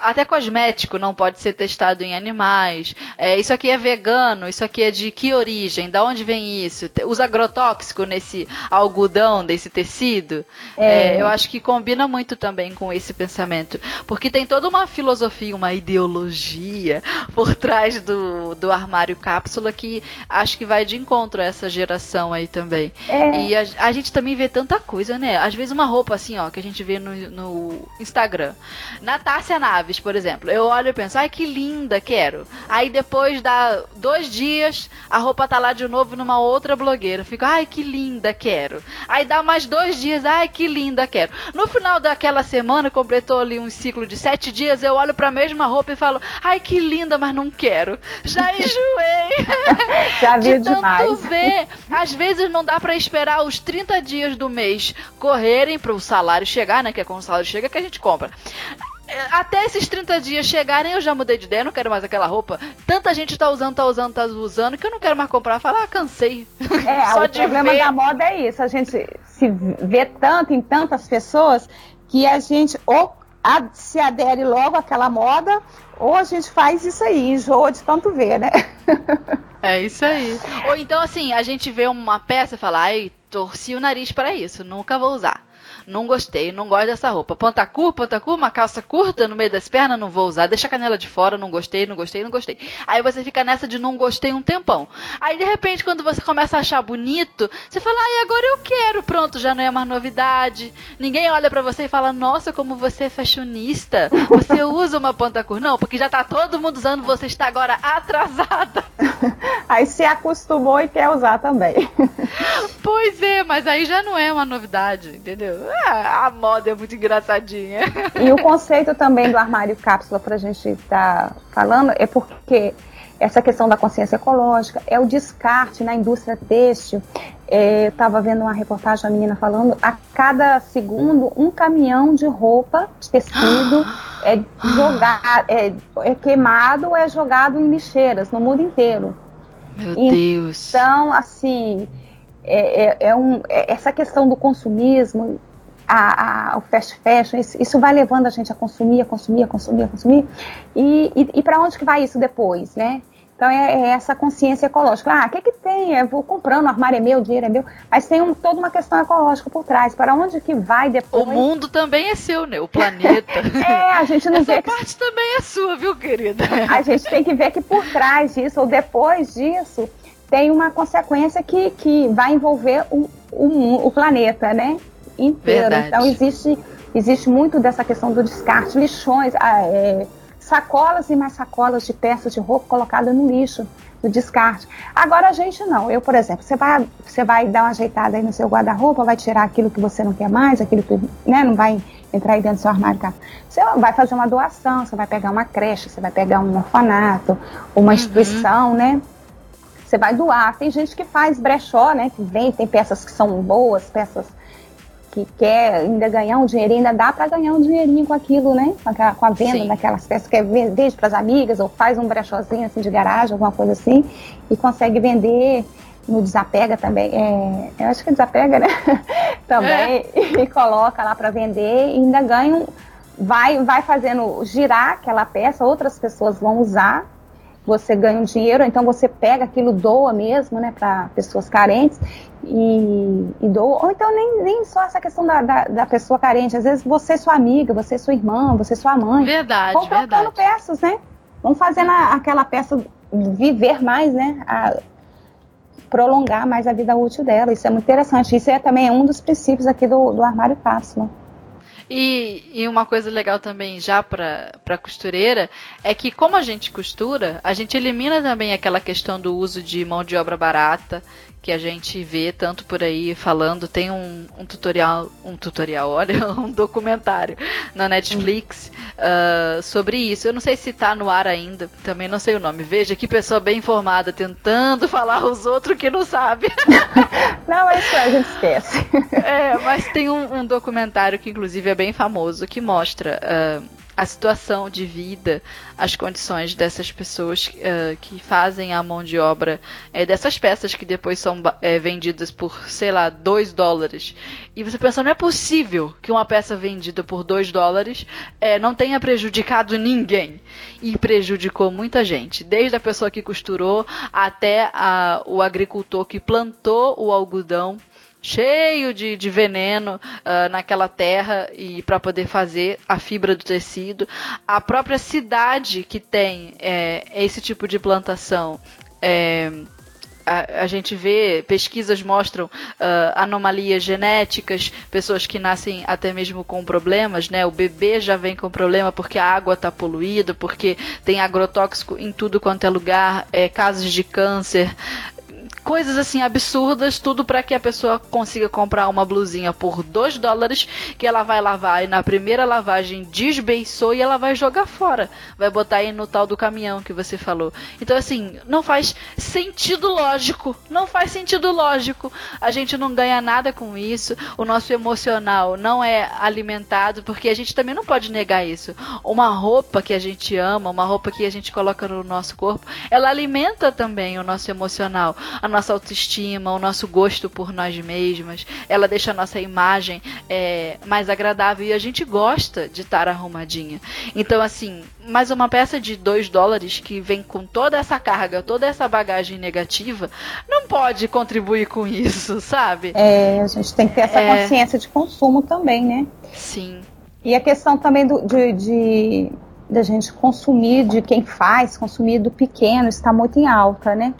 até cosmético não pode ser testado em animais. É, isso aqui é vegano, isso aqui é de que origem? Da onde vem isso? Usa agrotóxico nesse algodão, desse tecido? É. É, eu acho que combina muito também com esse pensamento. Porque tem toda uma filosofia, uma ideologia por trás do, do armário cápsula que acho que vai de encontro a essa geração aí também. É. E a, a, gente também vê tanta coisa, né? Às vezes uma roupa assim, ó, que a gente vê no, no Instagram. Natácia Naves, por exemplo. Eu olho e penso, ai que linda, quero. Aí depois dá dois dias, a roupa tá lá de novo numa outra blogueira. fico, ai que linda, quero. Aí dá mais dois dias, ai que linda, quero. No final daquela semana, completou ali um ciclo de sete dias, eu olho pra mesma roupa e falo, ai que linda, mas não quero. Já enjoei. Já vi de demais. ver. Às vezes não dá para esperar os 30 dias do mês correrem para o salário chegar, né? Que é quando o salário chega que a gente compra até esses 30 dias chegarem, eu já mudei de ideia, não quero mais aquela roupa. Tanta gente tá usando, tá usando, tá usando, que eu não quero mais comprar. Falar, ah, cansei. É, o problema ver. da moda é isso. A gente se vê tanto em tantas pessoas que a gente ou se adere logo àquela moda, ou a gente faz isso aí, enjoa de tanto ver, né? É isso aí. Ou então, assim, a gente vê uma peça e fala, ai, torci o nariz para isso, nunca vou usar não gostei, não gosto dessa roupa. Pantacur, pantacur, uma calça curta no meio das pernas, não vou usar. Deixa a canela de fora, não gostei, não gostei, não gostei. Aí você fica nessa de não gostei um tempão. Aí de repente, quando você começa a achar bonito, você fala, ai, agora eu quero. Pronto, já não é mais novidade. Ninguém olha para você e fala, nossa, como você é fashionista. Você usa uma pantacur. Não, porque já tá todo mundo usando, você está agora atrasada. Aí se acostumou e quer usar também. Pois é, mas aí já não é uma novidade, entendeu? Ah, a moda é muito engraçadinha. E o conceito também do armário cápsula para a gente estar tá falando é porque essa questão da consciência ecológica é o descarte na indústria têxtil. É, eu estava vendo uma reportagem da menina falando a cada segundo um caminhão de roupa de tecido é jogado, é, é queimado ou é jogado em lixeiras no mundo inteiro. Meu Deus. Então, assim, é, é, é um, é essa questão do consumismo a, a, o fast fashion, isso, isso, vai levando a gente a consumir, a consumir, a consumir, a consumir. E, e, e para onde que vai isso depois, né? Então é, é, essa consciência ecológica. Ah, o que, que tem? Eu vou comprando, o armário é meu, o dinheiro é meu. Mas tem um, toda uma questão ecológica por trás. Para onde que vai depois? O mundo também é seu, né? O planeta. é, a gente não Essa vê. parte que... também é sua, viu, querida? a gente tem que ver que por trás disso, ou depois disso, tem uma consequência que, que vai envolver o, o, o planeta, né? inteiro. Verdade. Então existe, existe muito dessa questão do descarte, lixões, ah, é, sacolas e mais sacolas de peças de roupa colocadas no lixo, no descarte. Agora a gente não. Eu, por exemplo, você vai, você vai dar uma ajeitada aí no seu guarda-roupa, vai tirar aquilo que você não quer mais, aquilo que né, não vai entrar aí dentro do seu armário. Tá? Você vai fazer uma doação, você vai pegar uma creche, você vai pegar um orfanato, uma uhum. instituição, né? Você vai doar. Tem gente que faz brechó, né? Que vem, tem peças que são boas, peças que quer ainda ganhar um dinheirinho, ainda dá para ganhar um dinheirinho com aquilo, né? Com a, com a venda Sim. daquelas peças, quer vende para as amigas ou faz um brechozinho assim de garagem, alguma coisa assim, e consegue vender no desapega também, é, eu acho que desapega, né? também, é. e coloca lá para vender e ainda ganha, vai, vai fazendo girar aquela peça, outras pessoas vão usar você ganha um dinheiro, então você pega aquilo, doa mesmo, né, para pessoas carentes e, e, doa. Ou então nem, nem só essa questão da, da, da, pessoa carente, às vezes você é sua amiga, você é sua irmã, você é sua mãe. Verdade, Vão verdade. peças, né? Vão fazendo a, aquela peça viver mais, né? A, prolongar mais a vida útil dela. Isso é muito interessante. Isso é também um dos princípios aqui do, do armário cápsula. E, e, uma coisa legal também já para costureira é que como a gente costura, a gente elimina também aquela questão do uso de mão de obra barata, que a gente vê tanto por aí falando. Tem um, um tutorial, um tutorial, olha, um documentário na Netflix uh, sobre isso. Eu não sei se tá no ar ainda, também não sei o nome. Veja que pessoa bem informada tentando falar os outros que não sabe. não, é isso a gente esquece. é, mas tem um, um, documentário que inclusive é bem famoso que mostra. Uh, a situação de vida, as condições dessas pessoas uh, que fazem a mão de obra é, dessas peças que depois são é, vendidas por, sei lá, 2 dólares. E você pensa, não é possível que uma peça vendida por 2 dólares é, não tenha prejudicado ninguém. E prejudicou muita gente, desde a pessoa que costurou até a, o agricultor que plantou o algodão cheio de, de veneno uh, naquela terra e para poder fazer a fibra do tecido. A própria cidade que tem é, esse tipo de plantação. É, a, a, gente vê, pesquisas mostram uh, anomalias genéticas, pessoas que nascem até mesmo com problemas, né? O bebê já vem com problema porque a água está poluída, porque tem agrotóxico em tudo quanto é lugar, é, casos de câncer coisas assim absurdas, tudo para que a pessoa consiga comprar uma blusinha por 2 dólares que ela vai lavar e na primeira lavagem desbeiçou e ela vai jogar fora. Vai botar aí no tal do caminhão que você falou. Então assim, não faz sentido lógico, não faz sentido lógico. A gente não ganha nada com isso, o nosso emocional não é alimentado, porque a gente também não pode negar isso. Uma roupa que a gente ama, uma roupa que a gente coloca no nosso corpo, ela alimenta também o nosso emocional. A nossa autoestima, o nosso gosto por nós mesmas, ela deixa a nossa imagem é, mais agradável e a gente gosta de estar arrumadinha. Então, assim, mais uma peça de 2 dólares que vem com toda essa carga, toda essa bagagem negativa, não pode contribuir com isso, sabe? É, a gente tem que ter essa é... consciência de consumo também, né? Sim. E a questão também do, de, de da gente consumir, de quem faz, consumir do pequeno, está muito em alta, né?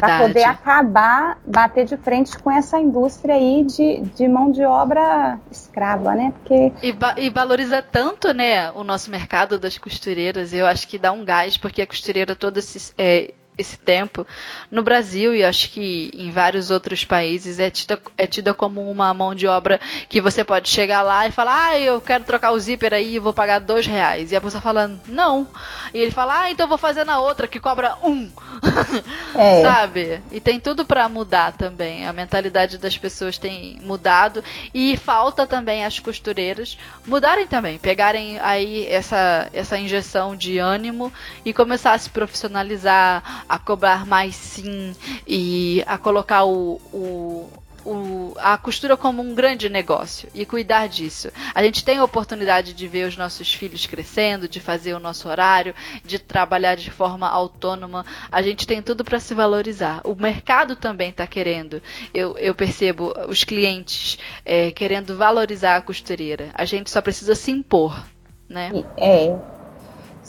Para poder acabar, bater de frente com essa indústria aí de, de mão de obra escrava, né? Porque... E, e valoriza tanto, né, o nosso mercado das costureiras. Eu acho que dá um gás, porque a costureira toda se, é, esse tempo. No Brasil e acho que em vários outros países é tida, é tida como uma mão de obra que você pode chegar lá e falar, ah, eu quero trocar o zíper aí e vou pagar dois reais. E a pessoa falando, não. E ele fala, ah, então vou fazer na outra que cobra um. É. Sabe? E tem tudo para mudar também. A mentalidade das pessoas tem mudado e falta também as costureiras mudarem também, pegarem aí essa, essa injeção de ânimo e começar a se profissionalizar, a cobrar mais sim e a colocar o, o, o, a costura como um grande negócio e cuidar disso. A gente tem a oportunidade de ver os nossos filhos crescendo, de fazer o nosso horário, de trabalhar de forma autônoma. A gente tem tudo para se valorizar. O mercado também está querendo. Eu, eu, percebo os clientes é, querendo valorizar a costureira. A gente só precisa se impor, né? É,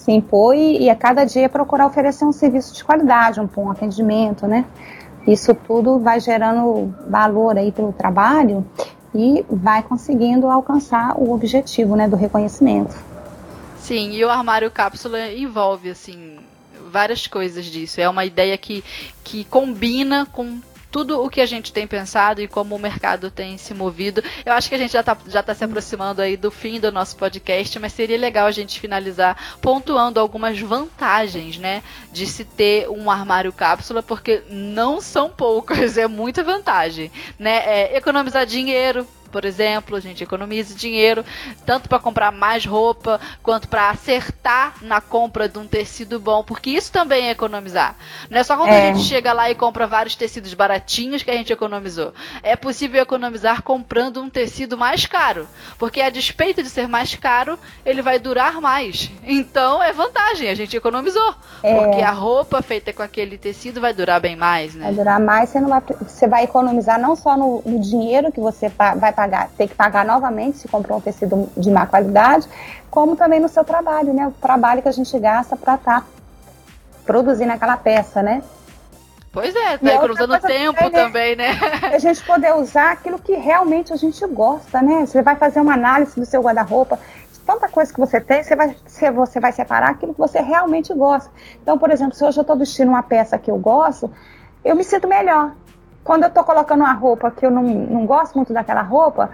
se impor e, e, a cada dia procurar oferecer um serviço de qualidade, um bom atendimento, né? Isso tudo vai gerando valor aí pelo trabalho e vai conseguindo alcançar o objetivo, né, do reconhecimento. Sim, e o armário cápsula envolve assim várias coisas disso. É uma ideia que, que combina com tudo o que a gente tem pensado e como o mercado tem se movido. Eu acho que a gente já está já tá se aproximando aí do fim do nosso podcast, mas seria legal a gente finalizar pontuando algumas vantagens, né, de se ter um armário cápsula, porque não são poucas, é muita vantagem, né? É economizar dinheiro, por exemplo, a gente economiza dinheiro tanto para comprar mais roupa quanto para acertar na compra de um tecido bom, porque isso também é economizar. Não é só quando é. a gente chega lá e compra vários tecidos baratinhos que a gente economizou. É possível economizar comprando um tecido mais caro, porque a despeito de ser mais caro, ele vai durar mais. Então é vantagem, a gente economizou, é. porque a roupa feita com aquele tecido vai durar bem mais, né? Vai durar mais, você não vai, você vai economizar não só no, no dinheiro que você vai pagar, ter que pagar novamente se comprou um tecido de má qualidade, como também no seu trabalho, né? O trabalho que a gente gasta para estar tá produzindo aquela peça, né? Pois é, tá economizando tempo também, né? A gente poder usar aquilo que realmente a gente gosta, né? Você vai fazer uma análise do seu guarda-roupa, tanta coisa que você tem, você vai, você vai separar aquilo que você realmente gosta. Então, por exemplo, se hoje eu estou vestindo uma peça que eu gosto, eu me sinto melhor. Quando eu estou colocando uma roupa que eu não, não gosto muito daquela roupa,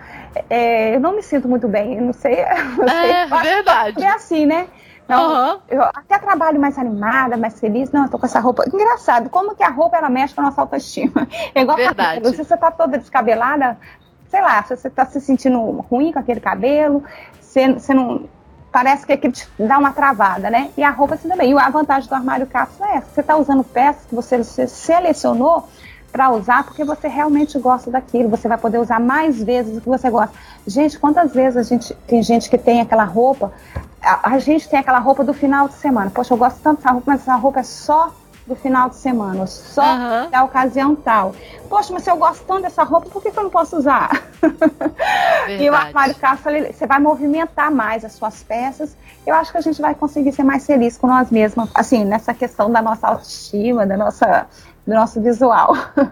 é, eu não me sinto muito bem. Eu não sei. Não sei é verdade. É assim, né? Então, uhum. eu até trabalho mais animada, mais feliz. Não, eu tô com essa roupa. Engraçado, como que a roupa ela mexe com a nossa autoestima? É igual Verdade. Se você tá toda descabelada, sei lá, se você tá se sentindo ruim com aquele cabelo, você, você não. Parece que aquilo te dá uma travada, né? E a roupa assim também. E a vantagem do armário cápsula é essa: você tá usando peças que você, você selecionou para usar porque você realmente gosta daquilo, você vai poder usar mais vezes o que você gosta. Gente, quantas vezes a gente tem gente que tem aquela roupa, a, a, gente tem aquela roupa do final de semana. Poxa, eu gosto tanto dessa roupa, mas essa roupa é só do final de semana, só uhum. da ocasião tal. Poxa, mas se eu gosto tanto dessa roupa, por que, que eu não posso usar? e o armário cápsula, você vai movimentar mais as suas peças. Eu acho que a gente vai conseguir ser mais feliz com nós mesmos, assim, nessa questão da nossa autoestima, da nossa do nosso visual.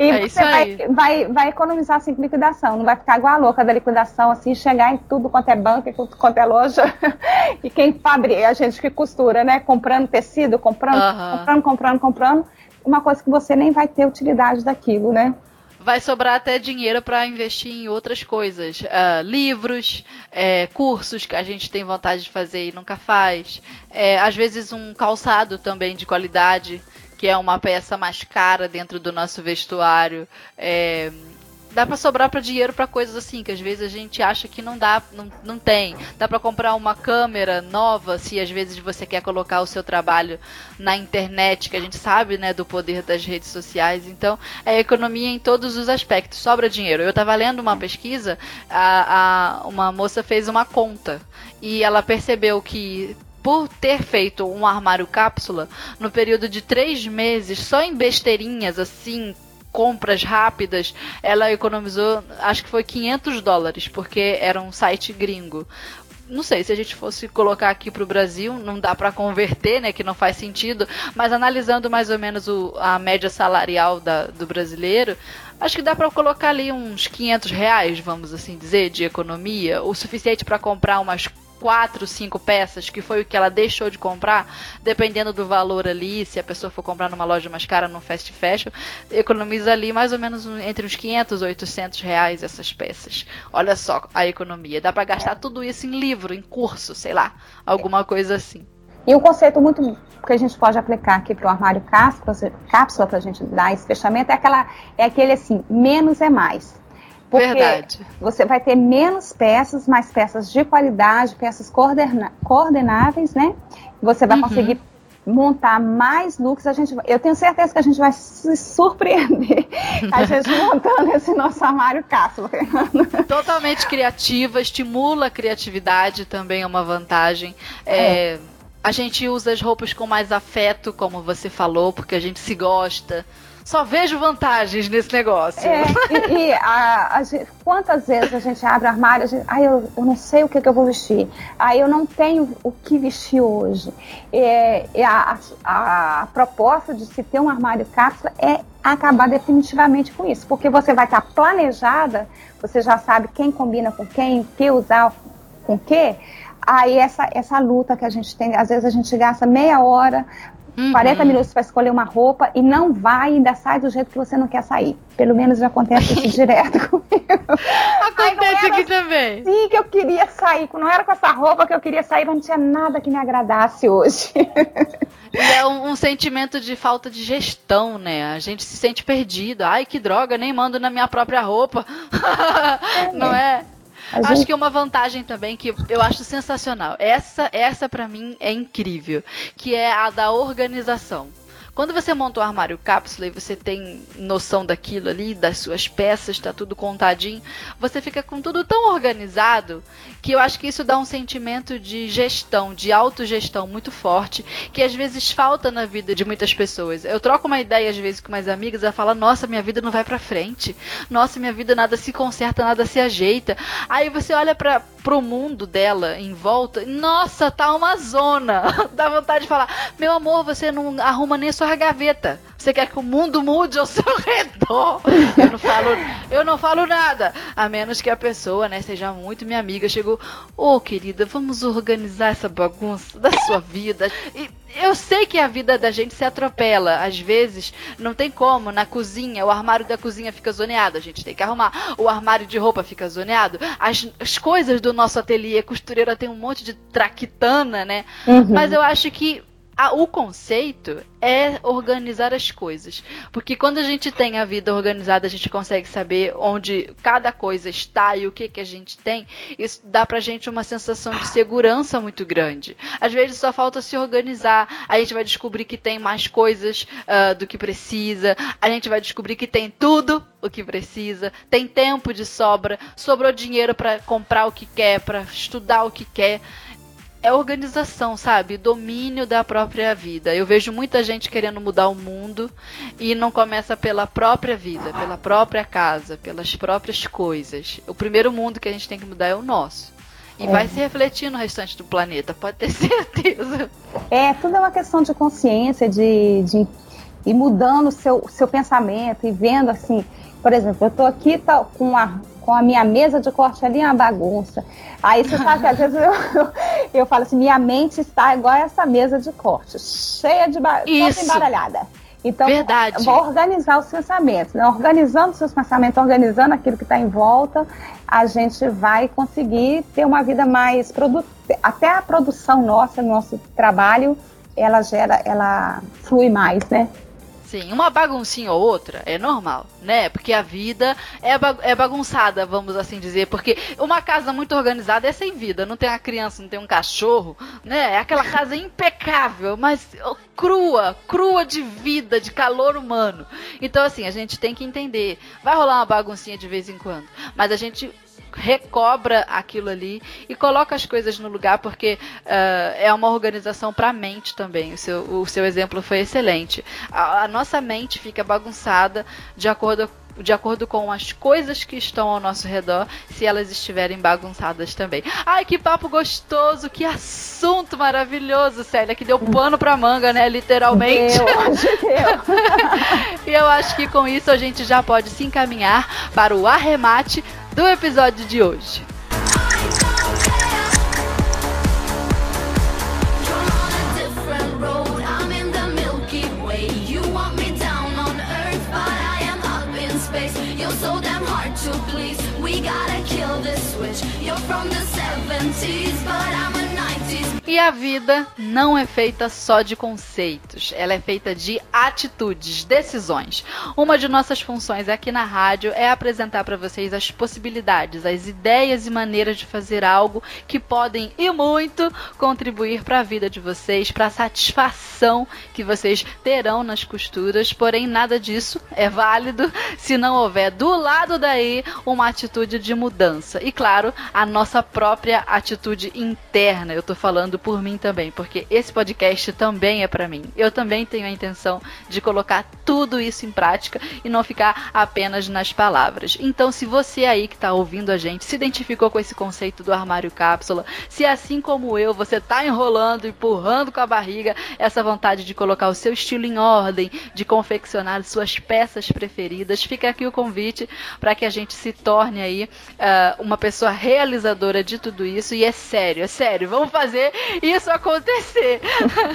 E é você vai, vai, vai, economizar assim com liquidação, não vai ficar igual a louca da liquidação, assim, chegar em tudo quanto é banco, tudo quanto é loja. e quem fabrica, a gente que costura, né? Comprando tecido, comprando, comprando, comprando, comprando, uma coisa que você nem vai ter utilidade daquilo, né? vai sobrar até dinheiro para investir em outras coisas. Uh, livros, é, cursos que a gente tem vontade de fazer e nunca faz. É, às vezes um calçado também de qualidade que é uma peça mais cara dentro do nosso vestuário. É, dá para sobrar para dinheiro para coisas assim que às vezes a gente acha que não dá, não, não tem. Dá para comprar uma câmera nova, se às vezes você quer colocar o seu trabalho na internet, que a gente sabe, né, do poder das redes sociais. Então, é economia em todos os aspectos. Sobra dinheiro. Eu estava lendo uma pesquisa, a, a, uma moça fez uma conta e ela percebeu que por ter feito um armário cápsula no período de três meses, só em besteirinhas assim, compras rápidas, ela economizou, acho que foi 500 dólares, porque era um site gringo. Não sei, se a gente fosse colocar aqui para o Brasil, não dá para converter, né, que não faz sentido, mas analisando mais ou menos o, a média salarial da, do brasileiro, acho que dá para colocar ali uns 500 reais, vamos assim dizer, de economia, o suficiente para comprar umas quatro, cinco peças, que foi o que ela deixou de comprar, dependendo do valor ali, se a pessoa for comprar numa loja mais cara, num fast fashion, economiza ali mais ou menos entre uns 500 e 800 reais essas peças. Olha só a economia. Dá para gastar tudo isso em livro, em curso, sei lá, alguma coisa assim. E um conceito muito que a gente pode aplicar aqui para o armário cápsula, para a gente dar esse fechamento, é, aquela, é aquele assim, menos é mais. Porque Verdade. você vai ter menos peças, mais peças de qualidade, peças coordena coordenáveis, né? Você vai uhum. conseguir montar mais looks. A gente, eu tenho certeza que a gente vai se surpreender a gente montando esse nosso armário cápsula. Totalmente criativa, estimula a criatividade, também é uma vantagem. É. É, a gente usa as roupas com mais afeto, como você falou, porque a gente se gosta só vejo vantagens nesse negócio. É, e, e a, a gente, quantas vezes a gente abre armário, a gente, ah, eu, eu não sei o que, que, eu vou vestir, ah, eu não tenho o que vestir hoje. É, é a, a, a, proposta de se ter um armário cápsula é acabar definitivamente com isso, porque você vai estar planejada, você já sabe quem combina com quem, o que usar com o que, aí essa, essa luta que a gente tem, às vezes a gente gasta meia hora Uhum. 40 minutos para escolher uma roupa e não vai, ainda sai do jeito que você não quer sair. Pelo menos já acontece isso direto comigo. Acontece aqui também. Sim, que eu queria sair. Não era com essa roupa que eu queria sair, mas não tinha nada que me agradasse hoje. E é um, um, sentimento de falta de gestão, né? A gente se sente perdido. Ai, que droga, nem mando na minha própria roupa. É. não é? Gente... Acho que uma vantagem também que eu acho sensacional. Essa, essa para mim é incrível, que é a da organização. Quando você monta um armário cápsula e você tem noção daquilo ali, das suas peças, está tudo contadinho, você fica com tudo tão organizado que eu acho que isso dá um sentimento de gestão, de autogestão muito forte, que às vezes falta na vida de muitas pessoas. Eu troco uma ideia às vezes com mais amigas, ela fala: "Nossa, minha vida não vai para frente. Nossa, minha vida nada se conserta, nada se ajeita". Aí você olha para pro mundo dela em volta, nossa, tá uma zona. Dá vontade de falar: "Meu amor, você não arruma nem a sua gaveta. Você quer que o mundo mude ao seu redor?". Eu não falo, eu não falo nada, a menos que a pessoa, né, seja muito minha amiga, chegou: "Ô, oh, querida, vamos organizar essa bagunça da sua vida". E eu sei que a vida da gente se atropela. Às vezes, não tem como. Na cozinha, o armário da cozinha fica zoneado. A gente tem que arrumar. O armário de roupa fica zoneado. As, as coisas do nosso ateliê, costureira tem um monte de traquitana, né? Uhum. Mas eu acho que o conceito é organizar as coisas. Porque quando a gente tem a vida organizada, a gente consegue saber onde cada coisa está e o que, que a gente tem. Isso dá pra gente uma sensação de segurança muito grande. Às vezes só falta se organizar. A gente vai descobrir que tem mais coisas uh, do que precisa. A gente vai descobrir que tem tudo o que precisa. Tem tempo de sobra. Sobrou dinheiro para comprar o que quer, para estudar o que quer é organização, sabe? Domínio da própria vida. Eu vejo muita gente querendo mudar o mundo e não começa pela própria vida, pela própria casa, pelas próprias coisas. O primeiro mundo que a gente tem que mudar é o nosso. E é. vai se refletir no restante do planeta, pode ter certeza. É, tudo é uma questão de consciência, de, de ir mudando o seu, seu pensamento e vendo assim, por exemplo, eu estou aqui tá, com a com a minha mesa de corte ali é uma bagunça. Aí você sabe que às vezes eu, eu, eu, falo assim, minha mente está igual essa mesa de corte, cheia de ba embaralhada. Então, Verdade. vou organizar os pensamentos. Né? Organizando os seus pensamentos, organizando aquilo que está em volta, a gente vai conseguir ter uma vida mais produtiva. Até a produção nossa, nosso trabalho, ela gera, ela flui mais, né? Sim, uma baguncinha ou outra é normal, né? Porque a vida é, ba é bagunçada, vamos assim dizer. Porque uma casa muito organizada é sem vida. Não tem uma criança, não tem um cachorro, né? É aquela casa impecável, mas crua, crua de vida, de calor humano. Então, assim, a gente tem que entender. Vai rolar uma baguncinha de vez em quando. Mas a gente recobra aquilo ali e coloca as coisas no lugar, porque uh, é uma organização para a mente também. O seu, o seu exemplo foi excelente. A, a nossa mente fica bagunçada de acordo de acordo com as coisas que estão ao nosso redor, se elas estiverem bagunçadas também. Ai, que papo gostoso, que assunto maravilhoso, Célia, que deu pano pra manga, né? Literalmente. E eu acho que com isso a gente já pode se encaminhar para o arremate do episódio de hoje. You're from the 70s, but I'm e a vida não é feita só de conceitos, ela é feita de atitudes, decisões. Uma de nossas funções aqui na rádio é apresentar para vocês as possibilidades, as ideias e maneiras de fazer algo que podem e muito contribuir para a vida de vocês, para a satisfação que vocês terão nas costuras. Porém, nada disso é válido se não houver do lado daí uma atitude de mudança. E claro, a nossa própria atitude interna. Eu tô falando por mim também, porque esse podcast também é para mim. Eu também tenho a intenção de colocar tudo isso em prática e não ficar apenas nas palavras. Então, se você aí que está ouvindo a gente se identificou com esse conceito do armário cápsula, se assim como eu você está enrolando, empurrando com a barriga essa vontade de colocar o seu estilo em ordem, de confeccionar suas peças preferidas, fica aqui o convite para que a gente se torne aí uh, uma pessoa realizadora de tudo isso. E é sério, é sério, vamos fazer isso acontecer.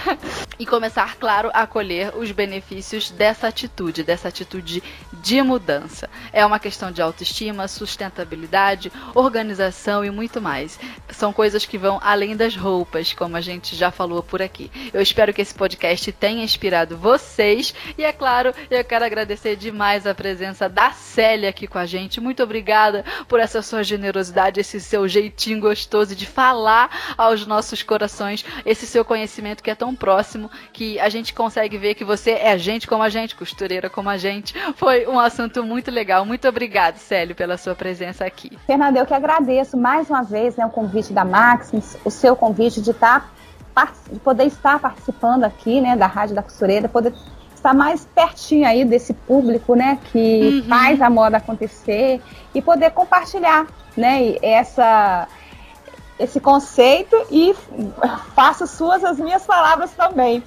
e começar, claro, a colher os benefícios dessa atitude, dessa atitude de mudança. É uma questão de autoestima, sustentabilidade, organização e muito mais. São coisas que vão além das roupas, como a gente já falou por aqui. Eu espero que esse podcast tenha inspirado vocês e, é claro, eu quero agradecer demais a presença da Célia aqui com a gente. Muito obrigada por essa sua generosidade, esse seu jeitinho gostoso de falar aos nossos corações, esse seu conhecimento que é tão próximo que a gente consegue ver que você é gente como a gente, costureira como a gente. Foi um assunto muito legal. Muito obrigado, Célio, pela sua presença aqui. Fernanda, eu que agradeço mais uma vez né, o convite da Maximus, o seu convite de, estar, tá de poder estar participando aqui né, da Rádio da Costureira, poder estar mais pertinho aí desse público, né, que uhum. faz a moda acontecer e poder compartilhar, né, essa esse conceito e faço suas as minhas palavras também.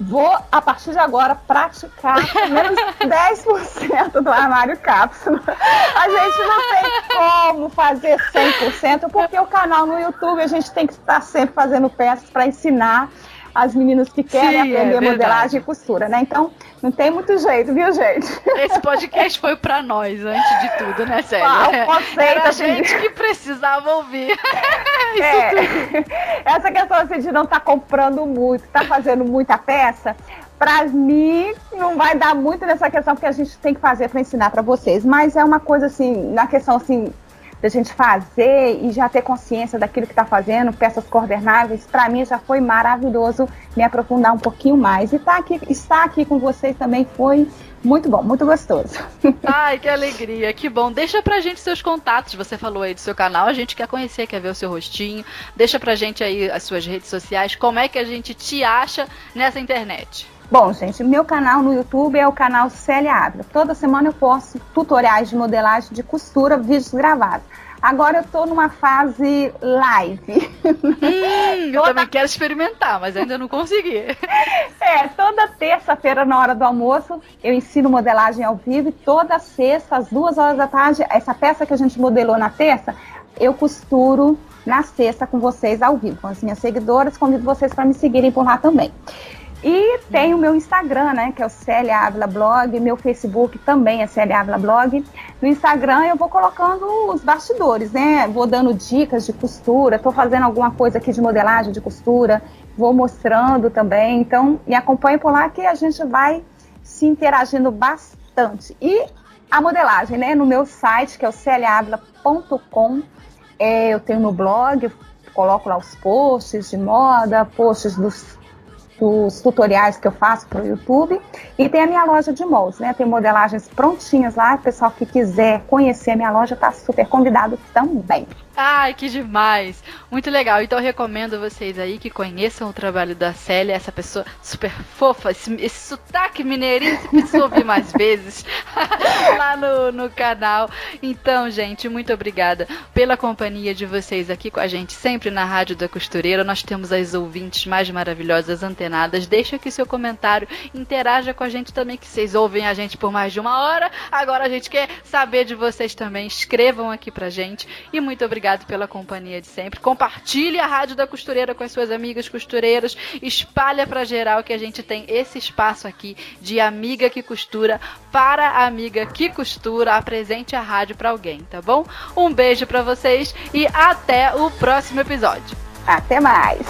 Vou, a partir de agora, praticar menos 10% do armário cápsula. A gente não tem como fazer 100%, porque o canal no YouTube a gente tem que estar sempre fazendo peças para ensinar as meninas que querem Sim, aprender é modelagem e costura, né? Então, não tem muito jeito, viu, gente? Esse podcast foi para nós, antes de tudo, né, Célia? Ah, conceito, Era a gente que precisava ouvir. é. Essa questão assim, de não estar tá comprando muito, tá fazendo muita peça, para mim não vai dar muito nessa questão porque a gente tem que fazer para ensinar para vocês, mas é uma coisa assim, na questão assim da gente fazer e já ter consciência daquilo que está fazendo, peças coordenáveis, para mim já foi maravilhoso me aprofundar um pouquinho mais. E tá aqui, estar aqui com vocês também foi muito bom, muito gostoso. Ai, que alegria, que bom. Deixa pra gente seus contatos. Você falou aí do seu canal, a gente quer conhecer, quer ver o seu rostinho. Deixa pra gente aí as suas redes sociais. Como é que a gente te acha nessa internet? Bom, gente, meu canal no YouTube é o canal Célia Ávila. Toda semana eu posto tutoriais de modelagem de costura, vídeos gravados. Agora eu tô numa fase live. Hum, eu também quero experimentar, mas ainda não consegui. É, toda terça-feira, na hora do almoço, eu ensino modelagem ao vivo e toda sexta, às duas horas da tarde, essa peça que a gente modelou na terça, eu costuro na sexta com vocês ao vivo, com as minhas seguidoras. Convido vocês para me seguirem por lá também. E tem o meu Instagram, né, que é o Célia Ávila Blog, meu Facebook também é Célia Ávila Blog. No Instagram eu vou colocando os bastidores, né, vou dando dicas de costura, estou fazendo alguma coisa aqui de modelagem de costura, vou mostrando também. Então, me acompanhe por lá que a gente vai se interagindo bastante. E a modelagem, né, no meu site, que é o celiavila.com, é, eu tenho no blog, coloco lá os posts de moda, posts dos dos tutoriais que eu faço para o YouTube. E tem a minha loja de moldes, né? Tem modelagens prontinhas lá. O pessoal que quiser conhecer a minha loja está super convidado também. Ai, que demais! Muito legal. Então eu recomendo vocês aí que conheçam o trabalho da Célia, essa pessoa super fofa, esse, esse sotaque mineirinho, você precisa ouvir mais vezes lá no, no canal. Então, gente, muito obrigada pela companhia de vocês aqui com a gente, sempre na Rádio da Costureira. Nós temos as ouvintes mais maravilhosas, antenadas. Deixa aqui seu comentário, interaja com a gente também, que vocês ouvem a gente por mais de uma hora. Agora a gente quer saber de vocês também. Escrevam aqui pra gente. E muito obrigada obrigado pela companhia de sempre. Compartilhe a Rádio da Costureira com as suas amigas costureiras. Espalha para geral que a gente tem esse espaço aqui de amiga que costura para amiga que costura. Apresente a rádio para alguém, tá bom? Um beijo para vocês e até o próximo episódio. Até mais.